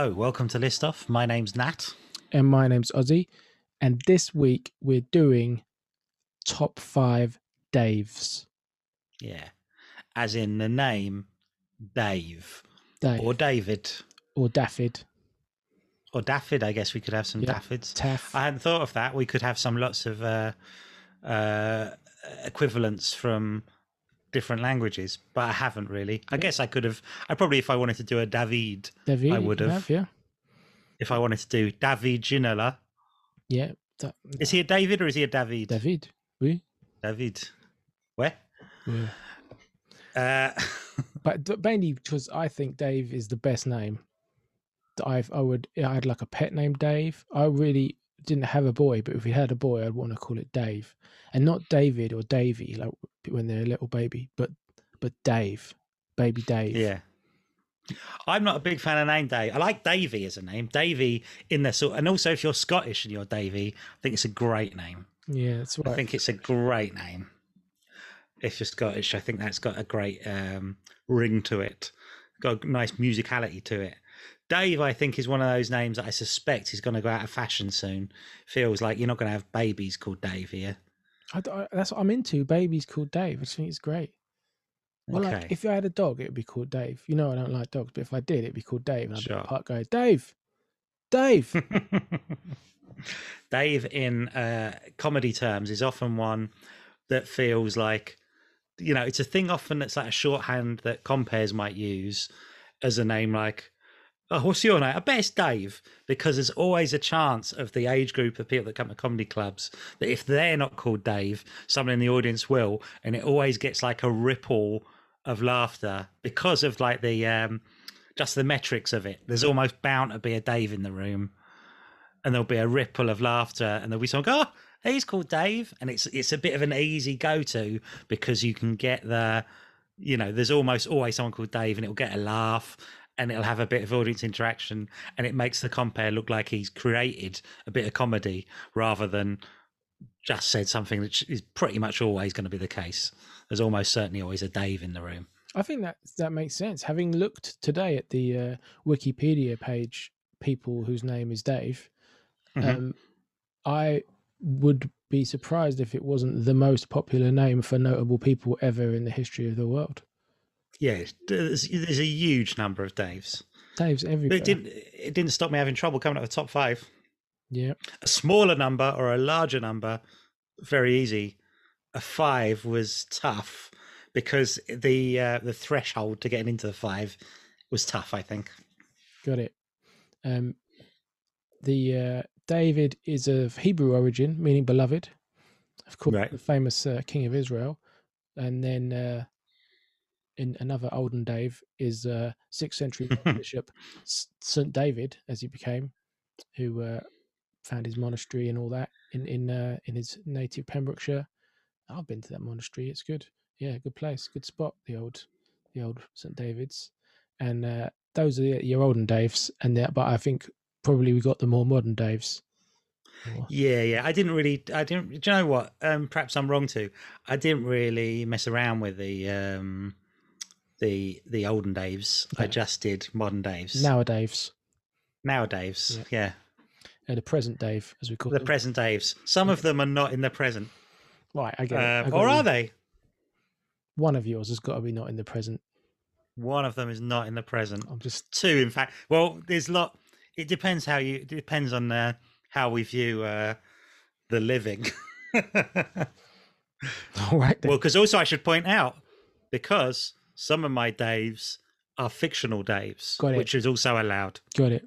Hello, welcome to List Off. My name's Nat. And my name's Ossie. And this week we're doing top five Daves. Yeah. As in the name Dave. Dave. Or David. Or Daffyd. Or Daffyd, I guess we could have some Yeah. Daffyds. Taff. I hadn't thought of that. We could have some lots of uh, uh, equivalents from different languages, but I haven't really. I guess I could have. I probably, if I wanted to do a David, David. I would can have. Yeah. if I wanted to do David Ginola, Yeah. Is he a David or is he a David? David. Oui. David. Where? Yeah. Uh, But mainly because I think Dave is the best name. I've I would I had like a pet name Dave. I really didn't have a boy, but if we had a boy, I'd want to call it Dave, and not David or Davy like when they're a little baby, but but Dave, baby Dave. Yeah. I'm not a big fan of name Dave. I like Davy as a name. Davy in the sort, and also if you're Scottish and you're Davy, I think it's a great name. yeah, that's I think it's a great name. If you're Scottish, I think that's got a great um, ring to it. Got a nice musicality to it. Dave, I think, is one of those names that I suspect is going to go out of fashion soon. Feels like you're not going to have babies called Dave here. I, I- that's what I'm into. Babies called Dave. I just think it's great. Well, Okay. like if I had a dog, it would be called Dave. You know, I don't like dogs, but if I did, it'd be called Dave. And I'd be Sure. park going, Dave, Dave. Dave, in uh, comedy terms, is often one that feels like, you know, it's a thing often that's like a shorthand that comperes might use as a name like, oh, what's your name? I bet it's Dave, because there's always a chance of the age group of people that come to comedy clubs that if they're not called Dave, someone in the audience will, and it always gets like a ripple of laughter because of like the um just the metrics of it. There's almost bound to be a Dave in the room and there'll be a ripple of laughter, and there'll be someone go, "Oh, he's called Dave," and it's it's a bit of an easy go to because you can get the, you know, there's almost always someone called Dave, and it'll get a laugh, and it'll have a bit of audience interaction, and it makes the compere look like he's created a bit of comedy rather than just said something that is pretty much always going to be the case. There's almost certainly always a Dave in the room. I think that that makes sense. Having looked today at the uh, Wikipedia page, people whose name is Dave, Mhm. um, I would be surprised if it wasn't the most popular name for notable people ever in the history of the world. Yeah, there's, there's a huge number of Daves. Dave's But it didn't. It didn't stop me having trouble coming up with top five. Yeah, A smaller number or a larger number, very easy. A five was tough because the uh, the threshold to getting into the five was tough. I think. got it. Um, the uh, David is of Hebrew origin, meaning beloved. Of course, Right. the famous uh, king of Israel, and then uh, in another olden Dave is uh, sixth century bishop Saint David, as he became, who uh, found his monastery and all that in in uh, in his native Pembrokeshire. I've been to that monastery; it's good. Yeah, good place, good spot. The old, the old Saint David's, and uh, those are the, your olden Daves. And that, but I think probably we got the more modern Daves. Yeah, yeah. I didn't really. I didn't. Do you know what? Um, perhaps I'm wrong too. I didn't really mess around with the um, the the olden Daves. I Okay. just did modern Daves. Nowadays, nowadays. Yeah, uh, the present Dave, as we call the them. present Daves. Some of them are not in the present, right, I get it. I uh, got or are they? One of yours has got to be not in the present. One of them is not in the present. I'm just Two, in fact. Well, there's a lot. It depends how you. It depends on uh, how we view uh, the living. all right. Then. well, because also I should point out because some of my Daves are fictional Daves, Got it. which is also allowed. got it.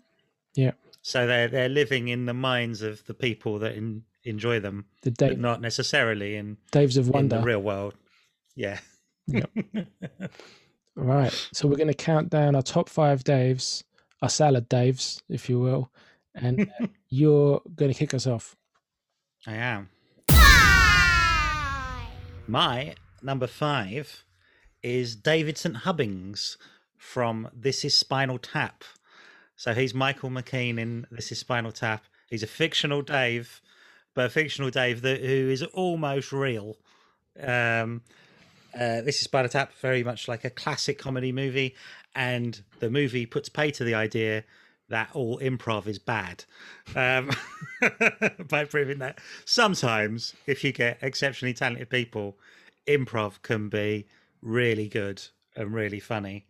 Yeah. So they're they're living in the minds of the people that in, enjoy them, The but not necessarily in, Daves of in Wonder. the real world. Yeah. Yep. Right. So we're going to count down our top five Daves, our salad Daves, if you will, and uh, you're going to kick us off. I am. My number five is David St. Hubbins from This Is Spinal Tap. So he's Michael McKean in This Is Spinal Tap. He's a fictional Dave, but a fictional Dave that, who is almost real. Um, uh, this is Spinal Tap, very much like a classic comedy movie, and the movie puts pay to the idea that all improv is bad um, by proving that sometimes if you get exceptionally talented people, improv can be really good and really funny.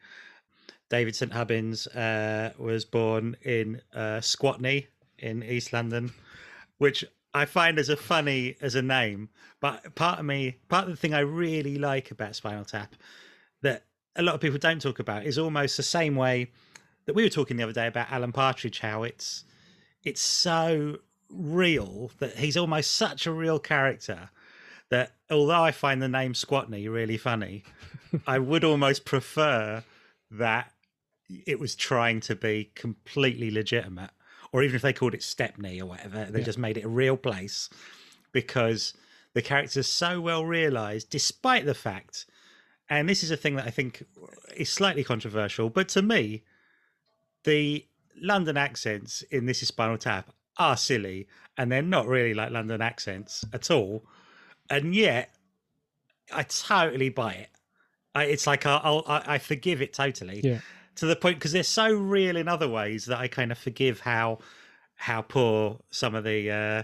David St. Hubbins uh, was born in uh, Squatney in East London, which I find as a funny as a name. But part of me, part of the thing I really like about Spinal Tap that a lot of people don't talk about is almost the same way that we were talking the other day about Alan Partridge, how it's it's so real that he's almost such a real character that although I find the name Squatney really funny, I would almost prefer that it was trying to be completely legitimate, or even if they called it Stepney or whatever, they Yeah. just made it a real place because the character's so well realized, despite the fact, and this is a thing that I think is slightly controversial, but to me, the London accents in This Is Spinal Tap are silly and they're not really like London accents at all. And yet, I totally buy it. I, it's like I'll, I'll, I I forgive it totally Yeah. to the point because they're so real in other ways that I kind of forgive how how poor some of the uh,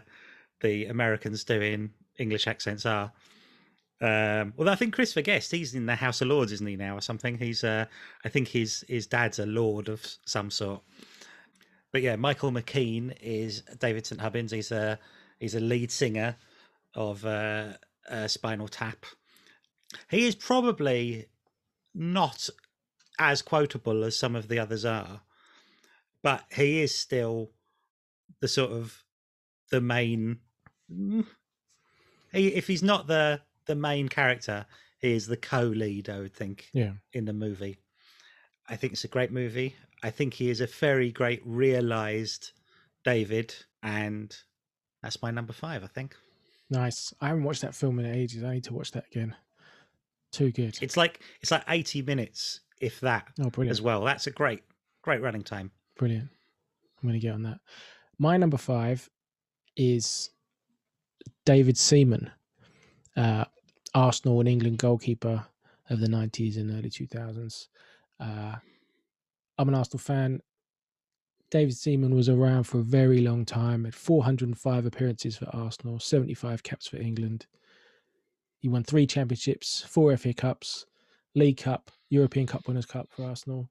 the Americans doing English accents are. Um, well, I think Christopher Guest, he's in the House of Lords, isn't he now, or something? He's, uh, I think his his dad's a lord of some sort. But yeah, Michael McKean is David St Hubbins. He's a he's a lead singer of uh, uh, Spinal Tap. He is probably not as quotable as some of the others are, but he is still the sort of the main. mm, He, if he's not the the main character, he is the co-lead. I would think Yeah. in the movie. I think it's a great movie. I think he is a very great realized David, and that's my number five. I think Nice. I haven't watched that film in ages. I need to watch that again. Too good. it's like it's like eighty minutes, if that, Oh, brilliant. as well. That's a great, great running time. Brilliant. I'm going to get on that. My number five is David Seaman, uh, Arsenal and England goalkeeper of the 90s and early 2000s. Uh, I'm an Arsenal fan. David Seaman was around for a very long time, had 405 appearances for Arsenal, 75 caps for England. He won three championships, four FA Cups, League Cup, European Cup Winners' Cup for Arsenal.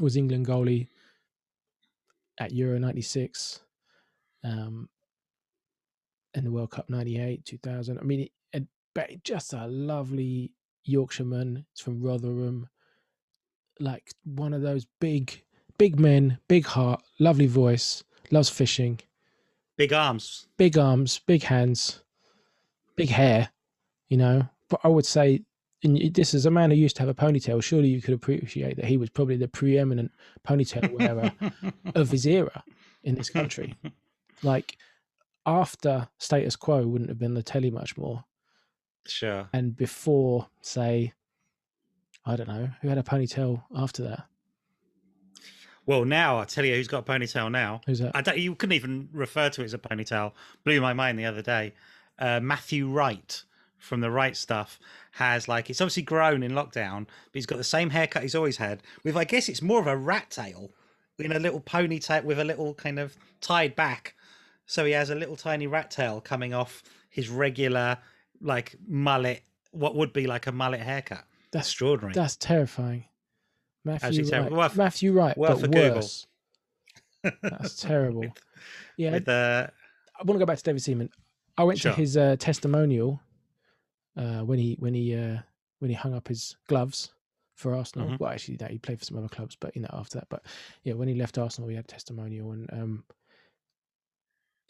Was England goalie at Euro 96 um, and the World Cup 98, 2000. I mean, it, it, just a lovely Yorkshireman. It's from Rotherham. Like one of those big, big men, big heart, lovely voice, loves fishing, Big arms. big arms, big hands, big hair, you know. But I would say, and this is a man who used to have a ponytail. Surely you could appreciate that he was probably the preeminent ponytail wearer of his era in this country. Like after Status Quo wouldn't have been the telly much more, sure. and before, say, I don't know, who had a ponytail after that? Well, now I tell you, who's got a ponytail now? Who's that? I don't. You couldn't even refer to it as a ponytail. Blew my mind the other day. Uh, Matthew Wright from the Wright Stuff has like it's obviously grown in lockdown, but he's got the same haircut he's always had. With I guess it's more of a rat tail, in a little ponytail with a little kind of tied back. So he has a little tiny rat tail coming off his regular like mullet, what would be like a mullet haircut. That's Extraordinary. that's terrifying. Matthew Wright. Well, Matthew Wright, well but worse. That's terrible. Yeah, With uh, I want to go back to David Seaman. I went Sure. to his uh, testimonial uh, when he when he uh, when he hung up his gloves for Arsenal. Mhm. Well, actually, no, he played for some other clubs, but you know after that. But yeah, when he left Arsenal, we had testimonial, and um,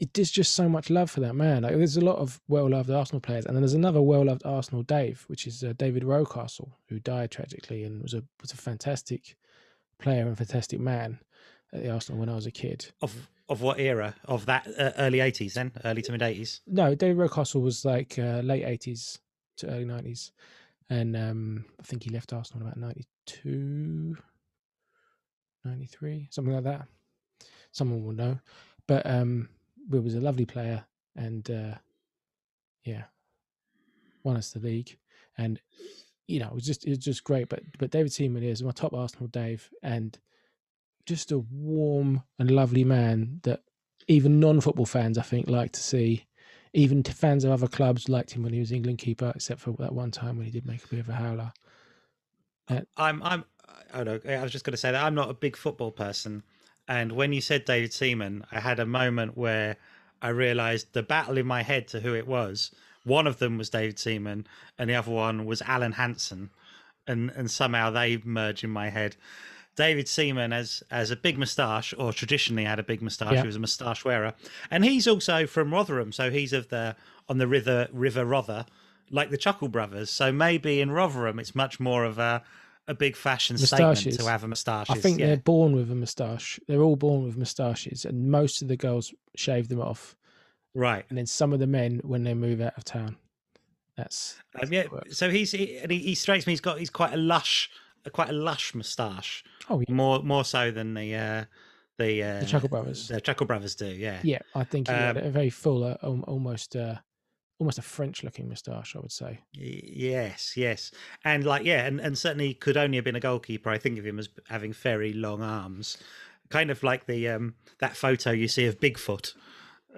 it is just so much love for that man. Like, there's a lot of well loved Arsenal players, and then there's another well loved Arsenal Dave, which is uh, David Rocastle, who died tragically and was a was a fantastic player and fantastic man at the Arsenal when I was a kid. of of what era? Of that uh, early eighties, then early to mid eighties. No, David Rocastle was like uh, late eighties to early nineties, and um, I think he left Arsenal in about 92, 93, something like that. Someone will know, but um, he was a lovely player, and uh, yeah, won us the league, and you know it was just it was just great. But but David Seaman is my top Arsenal Dave, and just a warm and lovely man that even non-football fans, I think, like to see. Even to fans of other clubs liked him when he was England keeper, except for that one time when he did make a bit of a howler. I'm I'm I don't know. I was just going to say that I'm not a big football person, and when you said David Seaman, I had a moment where I realised the battle in my head to who it was. One of them was David Seaman, and the other one was Alan Hansen, and and somehow they merge in my head. David Seaman as as a big moustache, or traditionally had a big moustache. Yeah. He was a moustache wearer, and he's also from Rotherham, so he's of the on the river River Rother, like the Chuckle Brothers. So maybe in Rotherham, it's much more of a a big fashion statement to have a moustache. I think yeah. they're born with a moustache. They're all born with moustaches, and most of the girls shave them off. right. And then some of the men, when they move out of town, that's, that's Um, yeah, so he's he, and he, he strikes me. He's got he's quite a lush, quite a lush moustache. Oh yeah, More more so than the uh, the uh, the Chuckle Brothers. The Chuckle Brothers do. Yeah. Yeah, I think he had Um, a very full, uh, almost, uh, almost a French-looking moustache. I would say. Yes, yes, and like yeah, and, and certainly could only have been a goalkeeper. I think of him as having very long arms, kind of like the um that photo you see of Bigfoot.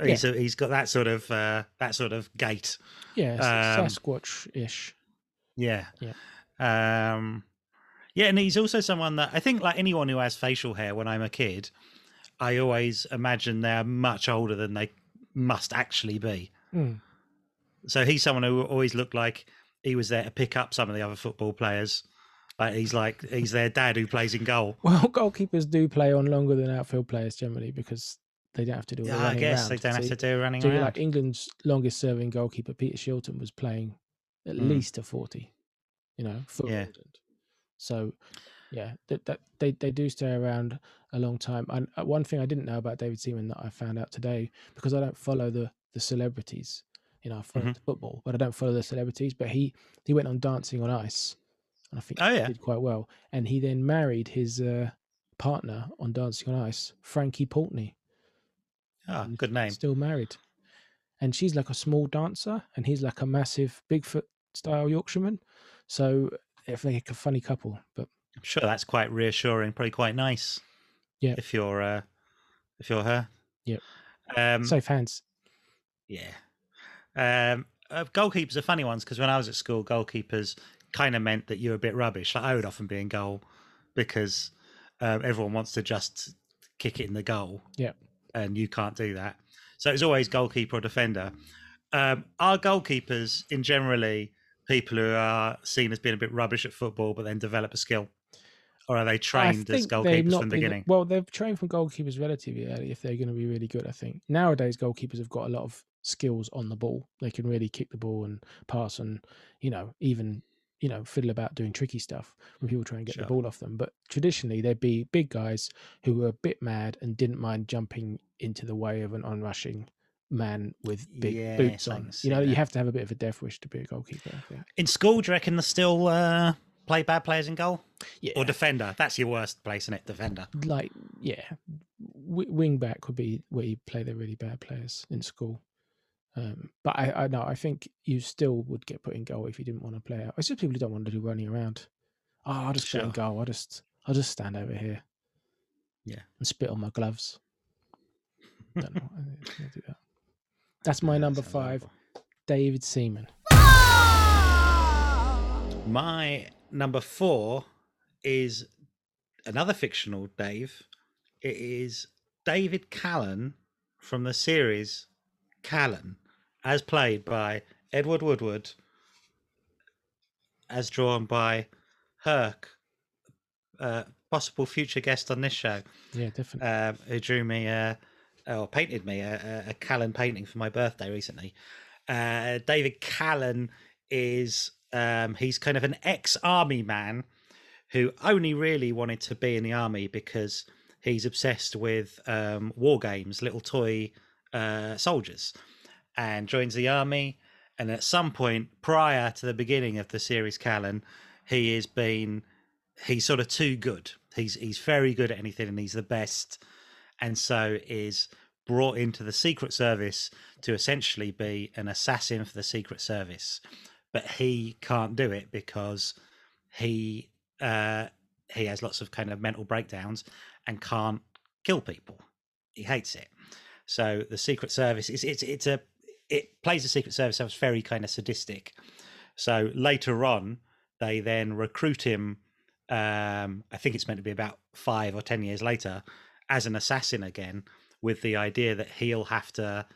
He's a, he's got that sort of uh, that sort of gait. Yeah, Um, Sasquatch-ish. Yeah. Yeah. Um yeah, and he's also someone that I think like anyone who has facial hair when I'm a kid, I always imagine they're much older than they must actually be. Mm. So he's someone who always looked like he was there to pick up some of the other football players. Like he's like he's their dad who plays in goal. Well, goalkeepers do play on longer than outfield players generally because they don't have to do Yeah, I guess around. they don't So have to do running So around. like England's longest serving goalkeeper, Peter Shilton, was playing at Mm. least to 40, you know, for Yeah. England. So, yeah, that, that they, they do stay around a long time. And uh, one thing I didn't know about David Seaman that I found out today, because I don't follow the, the celebrities, you know, I follow Mhm. football, but I don't follow the celebrities. But he, he went on Dancing on Ice, and I think Oh, he yeah. did quite well. And he then married his uh, partner on Dancing on Ice, Frankie Poultney Ah, good name. still married. And she's like a small dancer, and he's like a massive Bigfoot style Yorkshireman. So if they're like a funny couple, but I'm sure that's quite reassuring, probably quite nice. Yeah. If you're uh if you're her. Yep. Um safe hands. Yeah. Um, uh, goalkeepers are funny ones because when I was at school, goalkeepers kind of meant that you were a bit rubbish. Like I would often be in goal because um, everyone wants to just kick it in the goal. Yeah. And you can't do that. So it's always goalkeeper or defender. Um, are goalkeepers in generally people who are seen as being a bit rubbish at football but then develop a skill? Or are they trained as goalkeepers from the been- beginning? Well, they're trained from goalkeepers relatively early if they're going to be really good. I think nowadays goalkeepers have got a lot of skills on the ball. They can really kick the ball and pass, and you know even you know fiddle about doing tricky stuff when people try and get Sure. the ball off them. But traditionally, they'd be big guys who were a bit mad and didn't mind jumping into the way of an onrushing man with big Yes, boots on. You know, you have to have a bit of a death wish to be a goalkeeper. In school, do you reckon they still uh, play bad players in goal? Yeah, Or defender? That's your worst place, isn't it? Defender. like yeah, w- wing back would be where you play the really bad players in school. Um, but I, I know I think you still would get put in goal if you didn't want to play out. It's just people who don't want to do running around. Oh, I'll just play in goal. I'll just I'll just stand over here. Yeah. and spit on my gloves. don't know. I I'll do that. That's my Yeah, number sounds five, horrible. David Seaman. My number four is another fictional Dave. It is David Callan from the series Callan, as played by Edward Woodward, as drawn by Herc, uh, possible future guest on this show. Yeah, definitely. um, who drew me uh, or painted me a, a, a Callan painting for my birthday recently. Uh, David Callan is um, he's kind of an ex-army man who only really wanted to be in the army because he's obsessed with um, war games, little toy uh, soldiers, and joins the army. And at some point prior to the beginning of the series, Callan, he has been he's sort of too good. He's he's very good at anything, and he's the best, and so is brought into the Secret Service to essentially be an assassin for the Secret Service, but he can't do it because he uh, he has lots of kind of mental breakdowns, and can't kill people. He hates it. So the Secret Service is it's it's a it plays the Secret Service as very kind of sadistic. So later on, they then recruit him. Um, I think it's meant to be about five or ten years later, as an assassin again, with the idea that he'll have to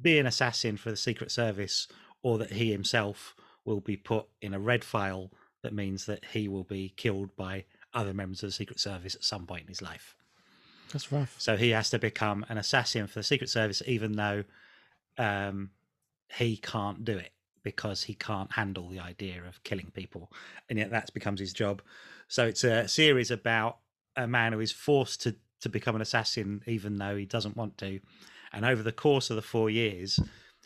be an assassin for the Secret Service, or that he himself will be put in a red file that means that he will be killed by other members of the Secret Service at some point in his life. That's rough. So he has to become an assassin for the Secret Service, even though um, he can't do it because he can't handle the idea of killing people, and yet that becomes his job. So it's a series about a man who is forced to to become an assassin, even though he doesn't want to. And over the course of the four years,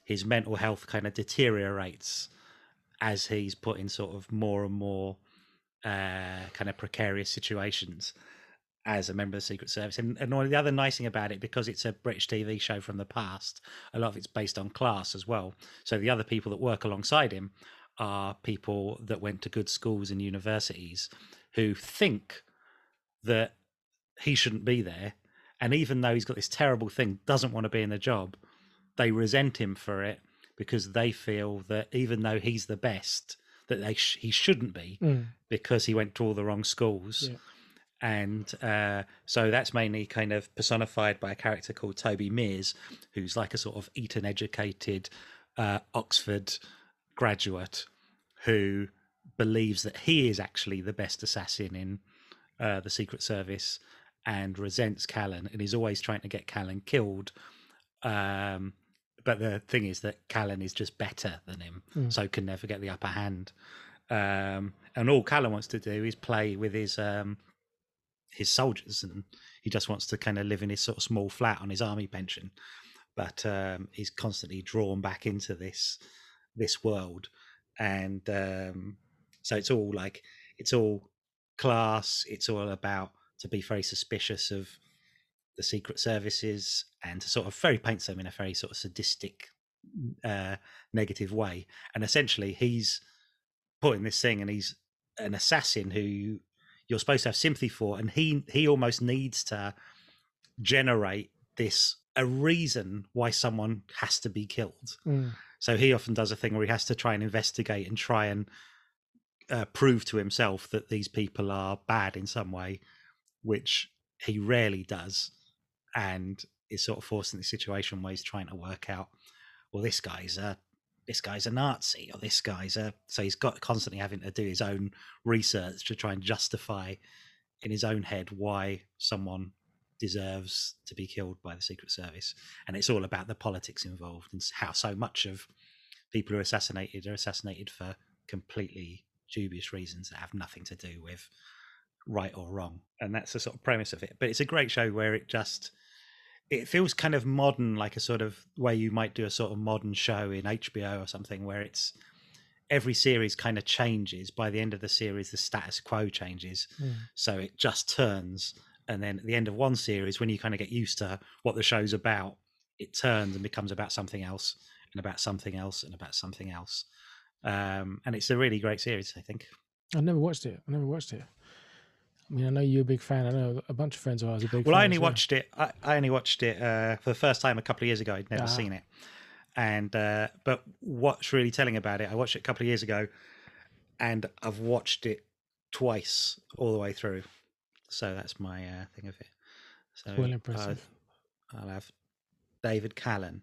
his mental health kind of deteriorates as he's put in sort of more and more uh, kind of precarious situations as a member of the Secret Service. And, and the other nice thing about it, because it's a British TV show from the past, a lot of it's based on class as well. So the other people that work alongside him are people that went to good schools and universities who think that he shouldn't be there. And even though he's got this terrible thing, doesn't want to be in the job, they resent him for it because they feel that even though he's the best, that they sh- he shouldn't be Mm. because he went to all the wrong schools. Yeah. And uh, so that's mainly kind of personified by a character called Toby Meres, who's like a sort of Eton educated uh, Oxford graduate who believes that he is actually the best assassin in uh, the Secret Service and resents Callan and is always trying to get Callan killed. Um, but the thing is that Callan is just better than him, Mm. so can never get the upper hand. Um, and all Callan wants to do is play with his um, his soldiers, and he just wants to kind of live in his sort of small flat on his army pension. But um, he's constantly drawn back into this this world, and um, so it's all like it's all class. It's all about to be very suspicious of the secret services and to sort of very paints them in a very sort of sadistic, uh, negative way. And essentially, he's putting this thing, and he's an assassin who you're supposed to have sympathy for, and he he almost needs to generate this a reason why someone has to be killed. Mm. So he often does a thing where he has to try and investigate and try and uh, prove to himself that these people are bad in some way, which he rarely does, and is sort of forced in this situation where he's trying to work out, well, this guy's a this guy's a Nazi or this guy's a so he's got constantly having to do his own research to try and justify in his own head why someone deserves to be killed by the Secret Service, and it's all about the politics involved and how so much of people who are assassinated are assassinated for completely dubious reasons that have nothing to do with right or wrong, and that's the sort of premise of it. But it's a great show where it just it feels kind of modern, like a sort of way you might do a sort of modern show in HBO or something, where it's every series kind of changes. By the end of the series, the status quo changes, Mm. so it just turns. And then at the end of one series, when you kind of get used to what the show's about, it turns and becomes about something else, and about something else, and about something else. Um, and it's a really great series, I think. I never watched it. I never watched it. I mean, I know you're a big fan. I know a bunch of friends of ours are big. Well, I only well. watched it. I, I only watched it uh, for the first time a couple of years ago. I'd never Ah. seen it, and uh, but what's really telling about it? I watched it a couple of years ago, and I've watched it twice all the way through. So that's my uh, thing of it. So well impressive. I'll have David Callan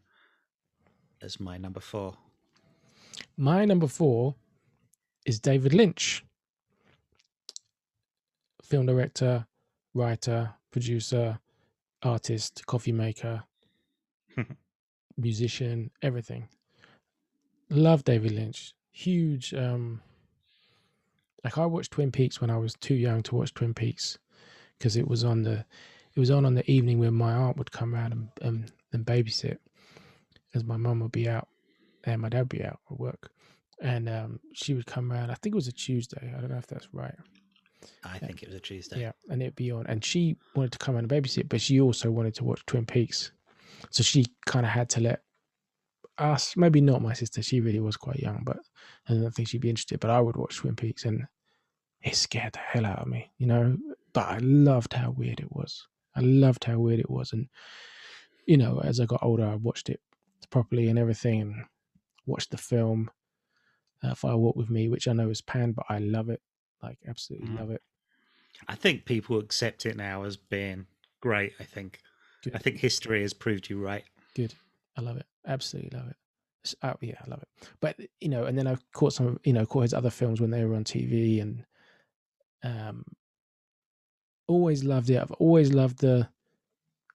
as my number four. My number four is David Lynch, film director, writer, producer, artist, coffee maker, musician, everything. Love David Lynch. Huge. Um, like I watched Twin Peaks when I was too young to watch Twin Peaks because it was on the it was on on the evening when my aunt would come around and and, and babysit as my mum would be out and my dad would be out at work and um, she would come around. I think it was a Tuesday. I don't know if that's right. I think it was a Tuesday. Yeah, and it'd be on. And she wanted to come and babysit, but she also wanted to watch Twin Peaks, so she kind of had to let us. Maybe not my sister. She really was quite young, but I don't think she'd be interested. But I would watch Twin Peaks, and it scared the hell out of me, you know. But I loved how weird it was. I loved how weird it was, and you know, as I got older, I watched it properly and everything, and watched the film uh, Fire Walk with Me, which I know is panned, but I love it, like absolutely Mhm. love it. I think people accept it now as being great. I think. Good. I think history has proved you right. Good, I love it, absolutely love it. Oh yeah, I love it. But you know, and then I've caught some, of- you know, caught his other films when they were on TV, and um, always loved it. I've always loved the.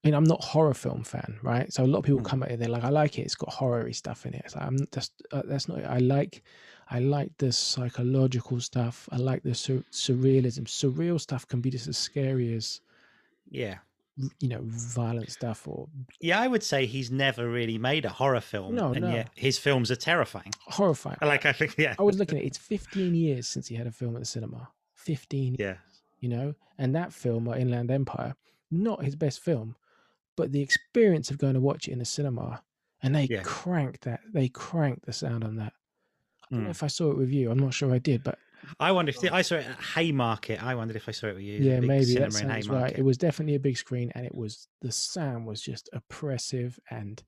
I mean, I'm not horror film fan, right? So a lot of people Mm. come at it, they're like, "I like it. It's got horror stuff in it." It's like, I'm just uh, that's not. It. I like, I like the psychological stuff. I like the sur- surrealism. Surreal stuff can be just as scary as Yeah. you know violent stuff or Yeah, I would say he's never really made a horror film, No, and no. yet his films are terrifying. horrifying. Like I think, yeah, I was looking at it, it's 15 years since he had a film at the cinema. 15, yeah, you know, and that film, uh, Inland Empire, not his best film, but the experience of going to watch it in the cinema and they Yeah. cranked that, they cranked the sound on that. I don't know Mm. if I saw it with you. I'm not sure I did, but I wonder if I saw it at Haymarket. I wondered if I saw it with you. yeah, maybe that sounds right. It was definitely a big screen, and it was the sound was just oppressive and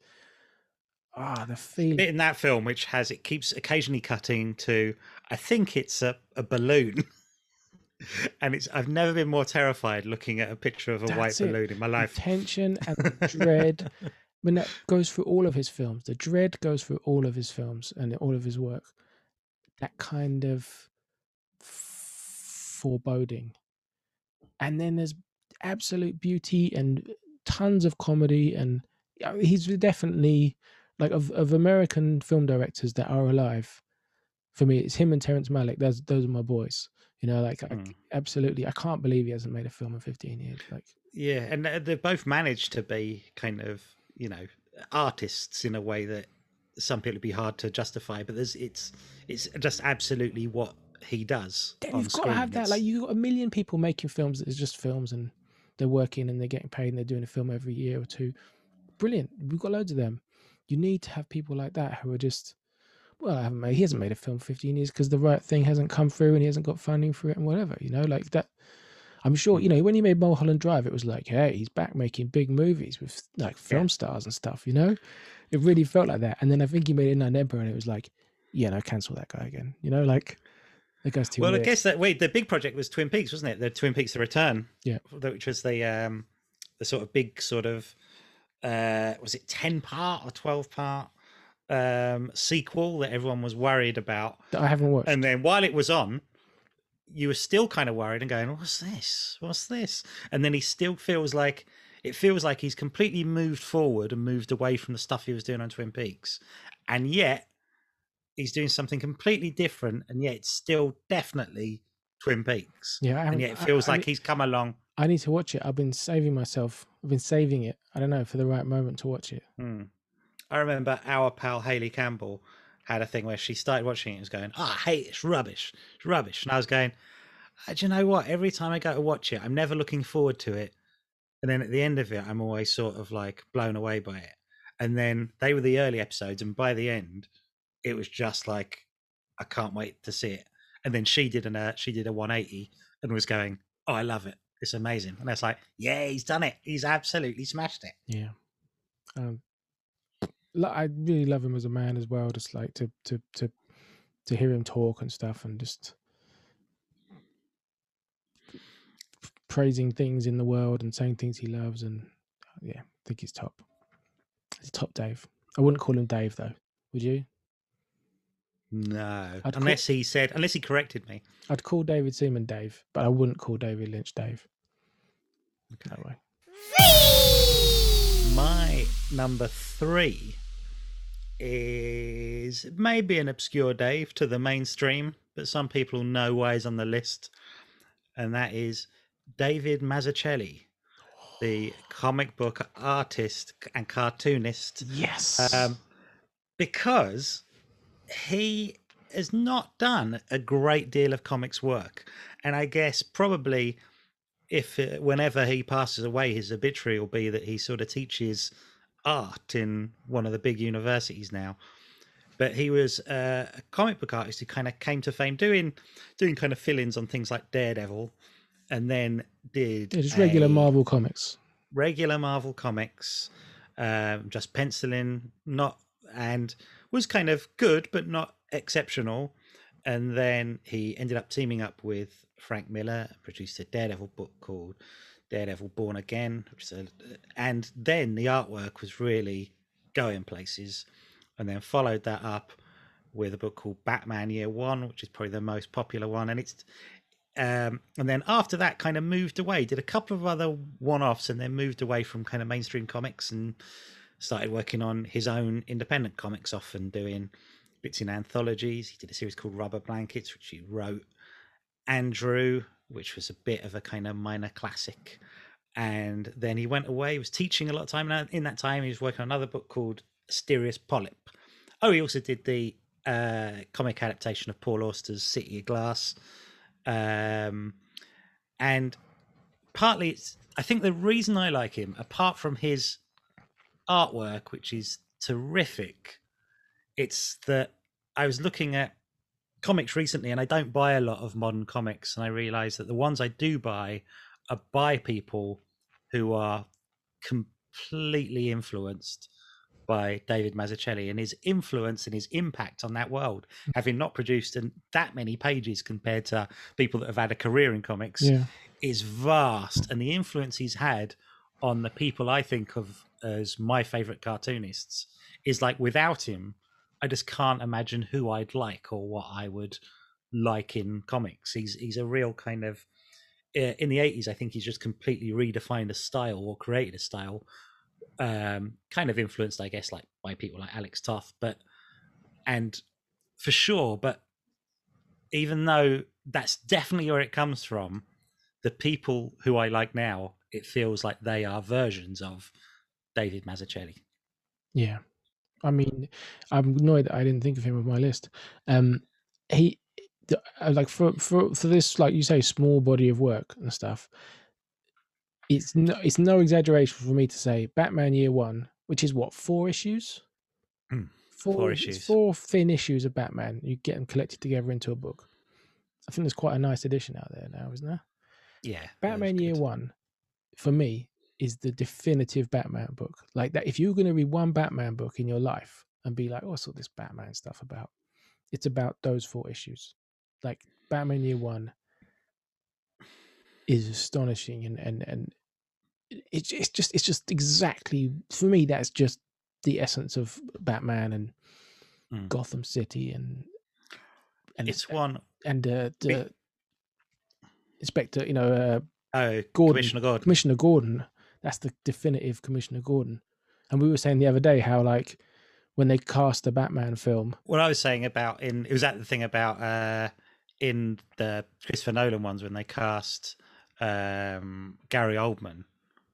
ah, the feeling. in that film which has it keeps occasionally cutting to I think it's a, a balloon. and it's I've never been more terrified looking at a picture of a white it. balloon in my the life. tension and the dread. When that goes through all of his films, the dread goes through all of his films and all of his work. That kind of foreboding, and then there's absolute beauty and tons of comedy, and he's definitely like of of American film directors that are alive. For me, it's him and Terrence Malick. Those those are my boys. You know, like I, Mm. absolutely, I can't believe he hasn't made a film in 15 years. Like. Yeah, and uh, they both managed to be kind of, you know, artists in a way that some people would be hard to justify, but there's it's it's just absolutely what he does. Then you've got to have that. It's- Like you got a million people making films that is just films and they're working and they're getting paid and they're doing a film every year or two. Brilliant. We've got loads of them. You need to have people like that who are just well, I haven't made he hasn't made a film for 15 years because the right thing hasn't come through and he hasn't got funding for it and whatever, you know, like that I'm sure, you mm. know, when he made Mulholland Drive, it was like, hey, he's back making big movies with like film stars and stuff, you know? It really felt like that. And then I think he made Inland Empire and it was like, yeah, no, cancel that guy again. You know, like that guy's too well, I guess that wait, the big project was Twin Peaks, wasn't it? The Twin Peaks: The Return. Yeah. which was the um the sort of big sort of uh was it ten part or twelve part um sequel that everyone was worried about, that I haven't watched. and then while it was on. You were still kind of worried and going, "What's this? What's this?" And then he still feels like it feels like he's completely moved forward and moved away from the stuff he was doing on Twin Peaks, and yet he's doing something completely different, and yet it's still definitely Twin Peaks yeah, I and yet it feels I, like need- he's come along. I need to watch it. I've been saving myself. I've been saving it. I don't know for the right moment to watch it. Hmm. I remember our pal Hayley Campbell had a thing where she started watching it and was going, "Oh, I hate it. It's rubbish. It's rubbish." And I was going, "Uh, "Do you know what? Every time I go to watch it, I'm never looking forward to it, and then at the end of it, I'm always sort of like blown away by it." And then they were the early episodes, and by the end, it was just like, "I can't wait to see it." And then she did an uh, she did a 180 and was going, "Oh, I love it. It's amazing." And I was like, "Yeah, he's done it. He's absolutely smashed it." Yeah. Um, I really love him as a man as well. Just like to to to to hear him talk and stuff, and just praising things in the world and saying things he loves, and uh, yeah, I think he's top. He's top Dave. I wouldn't call him Dave though. Would you? No, I'd call- unless he said, unless he corrected me. I'd call David Seaman Dave, but I wouldn't call David Lynch Dave. No way. My number three is maybe an obscure Dave to the mainstream, but some people know why he's on the list, and that is David Mazzucchelli, the comic book artist and cartoonist Yes. um, because he has not done a great deal of comics work, and I guess probably if uh, whenever he passes away, his obituary will be that he sort of teaches art in one of the big universities now. But he was uh, a comic book artist who kind of came to fame doing doing kind of fill-ins on things like Daredevil, and then did yeah, just regular Marvel comics. regular Marvel comics, um, just penciling, not and was kind of good but not exceptional. And then he ended up teaming up with Frank Miller, produced a Daredevil book called Daredevil Born Again, which is a, and then the artwork was really going places. And then followed that up with a book called Batman Year One, which is probably the most popular one. And it's um, and then after that, kind of moved away. Did a couple of other one-offs, and then moved away from kind of mainstream comics and started working on his own independent comics, often doing bits in anthologies. He did a series called Rubber Blankets, which he wrote. Andrew, which was a bit of a kind of minor classic. And then he went away, he was teaching a lot of time. And in that time, he was working on another book called Asterios Polyp. Oh, he also did the uh, comic adaptation of Paul Auster's City of Glass. Um, and partly it's, I think the reason I like him, apart from his artwork, which is terrific, it's that I was looking at comics recently and I don't buy a lot of modern comics. And I realize that the ones I do buy are by people who are completely influenced by David Mazzucchelli and his influence and his impact on that world, Mm. having not produced an, that many pages compared to people that have had a career in comics, Yeah. is vast. And the influence he's had on the people I think of as my favorite cartoonists is like without him, I just can't imagine who I'd like or what I would like in comics. He's he's a real kind of uh, in the 80s i think he's just completely redefined a style or created a style um kind of influenced i guess like by people like alex toth but and for sure but even though that's definitely where it comes from the people who i like now it feels like they are versions of david mazzucchelli Yeah. I mean, I'm annoyed that I didn't think of him on my list. Um, he, uh, like for for for this, like you say, small body of work and stuff. It's no, it's no exaggeration for me to say Batman Year One, which is what four issues, Hmm, four, four it's issues. four thin issues of Batman. You get them collected together into a book. I think there's quite a nice edition out there now, isn't there? yeah Batman Year. One, for me, is the definitive Batman book. Like that, if you're going to read one Batman book in your life and be like, "Oh, what's all this Batman stuff about?" It's about those four issues. Like Batman Year One is astonishing, and and and it's it's just it's just exactly for me. That's just the essence of Batman and Mm. Gotham City and and it's one and uh, the Inspector, you know, uh, oh Gordon- commissioner gordon Commissioner Gordon. That's the definitive Commissioner Gordon. And we were saying the other day how like when they cast the Batman film, what I was saying about in it was that the thing about uh in the Christopher Nolan ones when they cast um Gary Oldman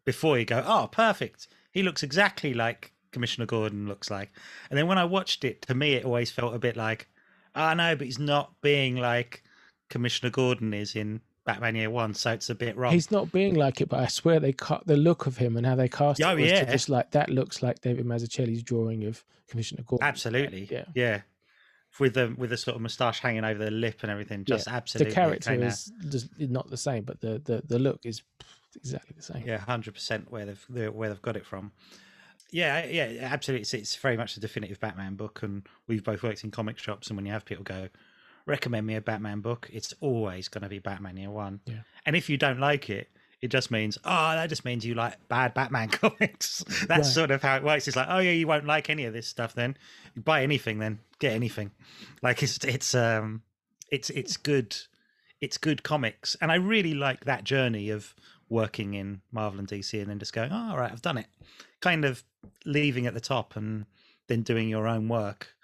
before you go, oh perfect. He looks exactly like Commissioner Gordon looks like. And then when I watched it, to me it always felt a bit like, oh no, but he's not being like Commissioner Gordon is in Batman Year One, so it's a bit wrong. he's not being like it, but I swear they cut the look of him and how they cast Oh, it was yeah. just like that looks like David Mazzucchelli's drawing of Commissioner Gordon. Absolutely. Yeah. Yeah. With the with the sort of moustache hanging over the lip and everything. Yeah. Just absolutely The character is just not the same, but the the, the look is exactly the same. Yeah, hundred percent where they've where they've got it from. Yeah, yeah, absolutely. It's, it's very much a definitive Batman book, and we've both worked in comic shops. And when you have people go, recommend me a Batman book, it's always going to be Batman Year One. Yeah. And if you don't like it, it just means oh, that just means you like bad Batman comics. That's Right. sort of how it works. It's like oh yeah, you won't like any of this stuff. Then you buy anything, then get anything. Like it's it's um it's it's good it's good comics and i really like that journey of working in marvel and dc and then just going oh, all right i've done it. Kind of leaving at the top and then doing your own work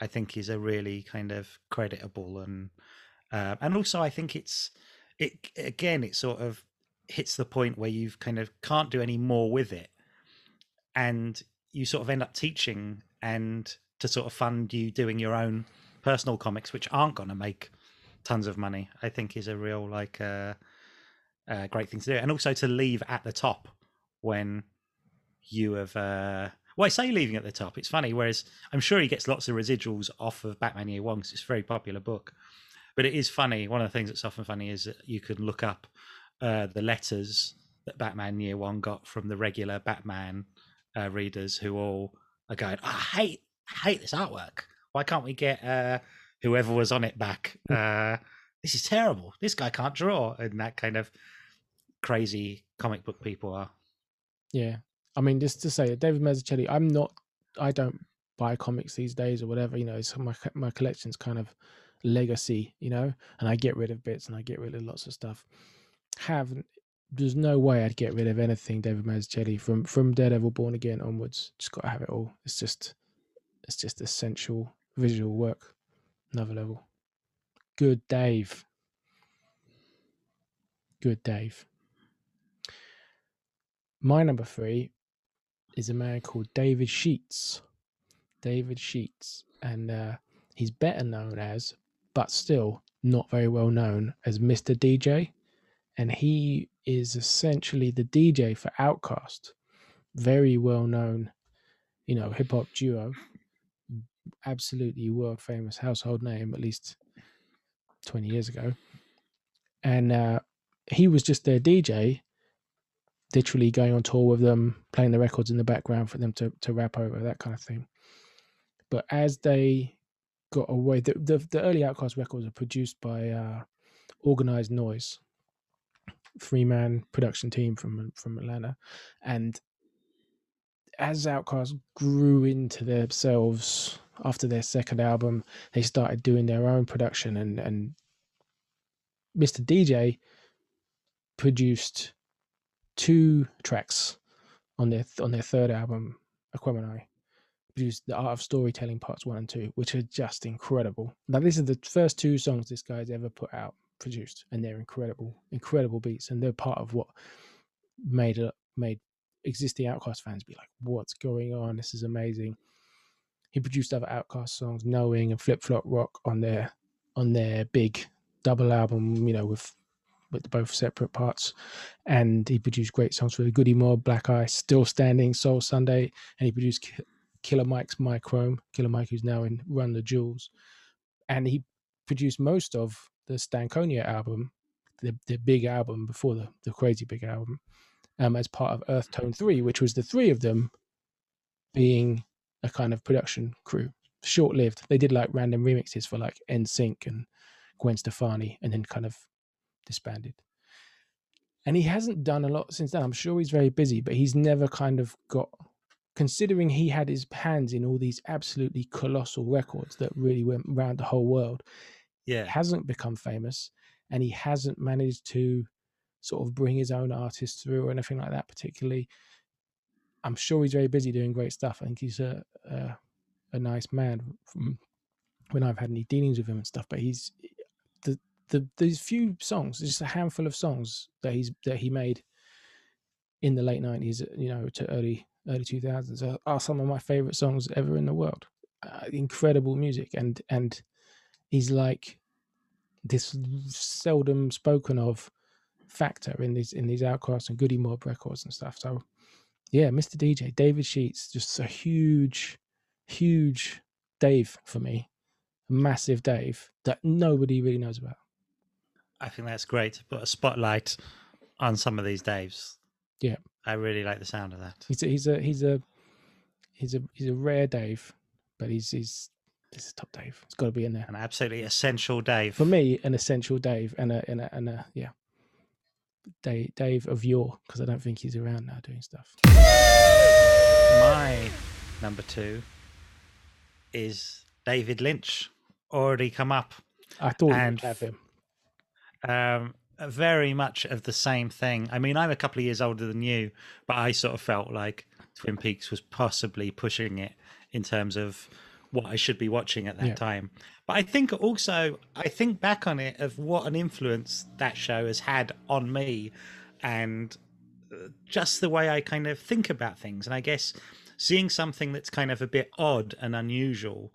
i think is a really kind of creditable and uh, and also i think it's it again it sort of hits the point where you've kind of can't do any more with it and you sort of end up teaching and to sort of fund you doing your own personal comics which aren't going to make tons of money i think is a real like uh, uh great thing to do and also to leave at the top when you have uh well i say leaving at the top it's funny whereas i'm sure he gets lots of residuals off of batman year One because it's a very popular book but it is funny one of the things that's often funny is that you can look up uh the letters that Batman Year One got from the regular Batman uh, readers, who all are going, oh, "I hate, I hate this artwork. Why can't we get uh, whoever was on it back? Uh, this is terrible. This guy can't draw." And that kind of crazy comic book people are. Yeah, I mean, just to say, David Mazzucchelli, I'm not, I don't buy comics these days or whatever. You know, it's my my collection's kind of legacy, you know, and I get rid of bits and I get rid of lots of stuff. Have there's no way I'd get rid of anything David Mazzucchelli from from Daredevil Born Again onwards. Just got to have it all. It's just it's just essential visual work, another level. Good Dave. Good Dave. My number three is a man called David Sheats. David Sheats, and uh, he's better known as, but still not very well known as Mr. DJ, and he is essentially the DJ for OutKast, very well known, you know, hip hop duo, absolutely world famous household name at least twenty years ago, and uh, he was just their DJ literally going on tour with them, playing the records in the background for them to to rap over that kind of thing. But as they got away, the the, the early OutKast records are produced by uh, Organized Noise, three man production team from from Atlanta, and as OutKast grew into themselves after their second album, they started doing their own production and and Mr. DJ produced two tracks on their on their third album, Aquemini, produced the Art of Storytelling Parts One and Two, which are just incredible. Now, these are the first two songs this guy's ever put out, produced, and they're incredible, incredible beats, and they're part of what made it made existing OutKast fans be like, "What's going on? This is amazing." He produced other OutKast songs, Knowing and Flip Flop Rock, on their on their big double album, you know, with with both separate parts. And he produced great songs for the Goodie Mob, Black Ice, Still Standing, Soul Sunday, and he produced Killer Mike's Microme, Killer Mike, who's now in Run the Jewels. And he produced most of the Stankonia album, the, the big album before the, the crazy big album, um, as part of Earth Tone 3, which was the three of them being a kind of production crew. Short lived. They did like random remixes for like NSYNC and Gwen Stefani and then kind of disbanded. And he hasn't done a lot since then. I'm sure he's very busy, but he's never kind of got, considering he had his hands in all these absolutely colossal records that really went around the whole world. Yeah. He hasn't become famous and he hasn't managed to sort of bring his own artists through or anything like that, particularly. I'm sure he's very busy doing great stuff. I think he's a, a, a nice man from when I've had any dealings with him and stuff, but he's the the these few songs, just a handful of songs that he's that he made in the late nineties, you know, to early early two thousands are, are, some of my favorite songs ever in the world. Uh, incredible music, and and he's like this seldom spoken of factor in these in these OutKast and Goodie Mob records and stuff. So yeah, Mr. DJ, David Sheats, just a huge, huge Dave for me, massive Dave that nobody really knows about. I think that's great to put a spotlight on some of these Daves. Yeah, I really like the sound of that. He's a, he's a he's a he's a he's a rare Dave, but he's he's this is top Dave. It's got to be in there. An absolutely essential Dave for me. An essential Dave, and a and a, and a yeah, Dave Dave of yore because I don't think he's around now doing stuff. My number two is David Lynch. Already come up. I thought and have him um, very much of the same thing. I mean, I'm a couple of years older than you, but I sort of felt like Twin Peaks was possibly pushing it in terms of what I should be watching at that yeah. time. But I think also, I think back on it of what an influence that show has had on me and uh, just the way I kind of think about things. And I guess seeing something that's kind of a bit odd and unusual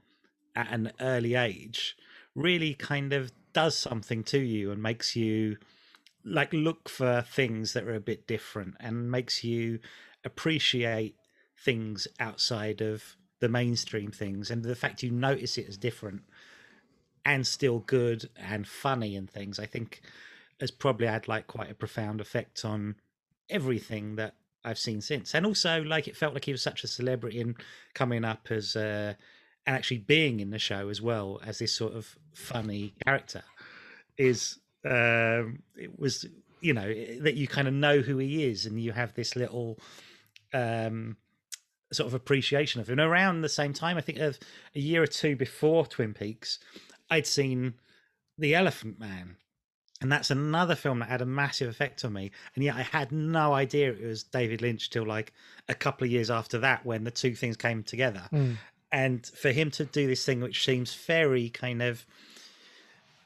at an early age really kind of does something to you and makes you like look for things that are a bit different and makes you appreciate things outside of the mainstream things and the fact you notice it as different and still good and funny and things i think has probably had like quite a profound effect on everything that I've seen since. And also, like, it felt like he was such a celebrity and coming up as uh, and actually being in the show as well as this sort of funny character is um, it was you know that you kind of know who he is and you have this little um, sort of appreciation of him. And around the same time, I think of a year or two before Twin Peaks, I'd seen The Elephant Man. And that's another film that had a massive effect on me. And yet I had no idea it was David Lynch till like a couple of years after that when the two things came together. Mm. And for him to do this thing, which seems very kind of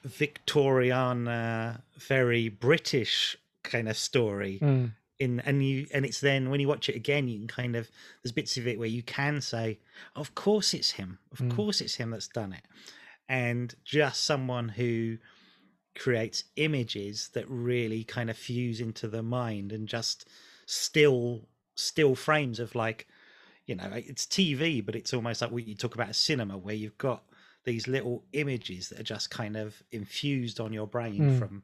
Victorian, uh, very British kind of story, Mm. in and you and it's then when you watch it again you can kind of there's bits of it where you can say of course it's him of Mm. course it's him that's done it and just someone who creates images that really kind of fuse into the mind and just still still frames of like you know it's tv but it's almost like what you talk about a cinema where you've got these little images that are just kind of infused on your brain Mm. from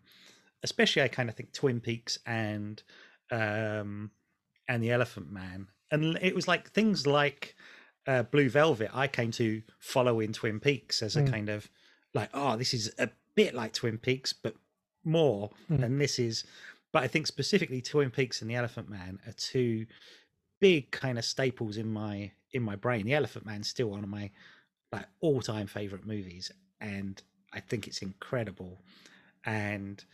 especially i kind of think twin peaks and um and the elephant man and it was like things like uh, blue velvet i came to follow in twin peaks as a Mm. kind of like oh this is a bit like twin peaks but more Mm. and this is but i think specifically twin peaks and the elephant man are two big kind of staples in my in my brain. The elephant man's still one of my like all-time favorite movies and i think it's incredible and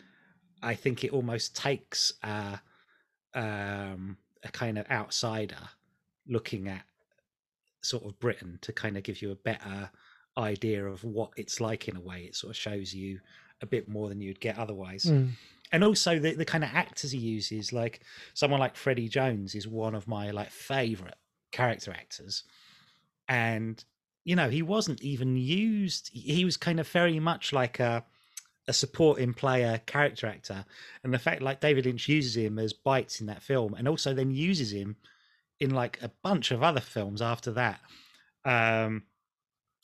i think it almost takes a um a kind of outsider looking at sort of britain to kind of give you a better idea of what it's like in a way. It sort of shows you a bit more than you'd get otherwise. Mm. And also the, the kind of actors he uses like someone like freddie jones is one of my like favorite character actors. And you know he wasn't even used he was kind of very much like a a supporting player character actor. And the fact like david lynch uses him as bites in that film and also then uses him in like a bunch of other films after that. Um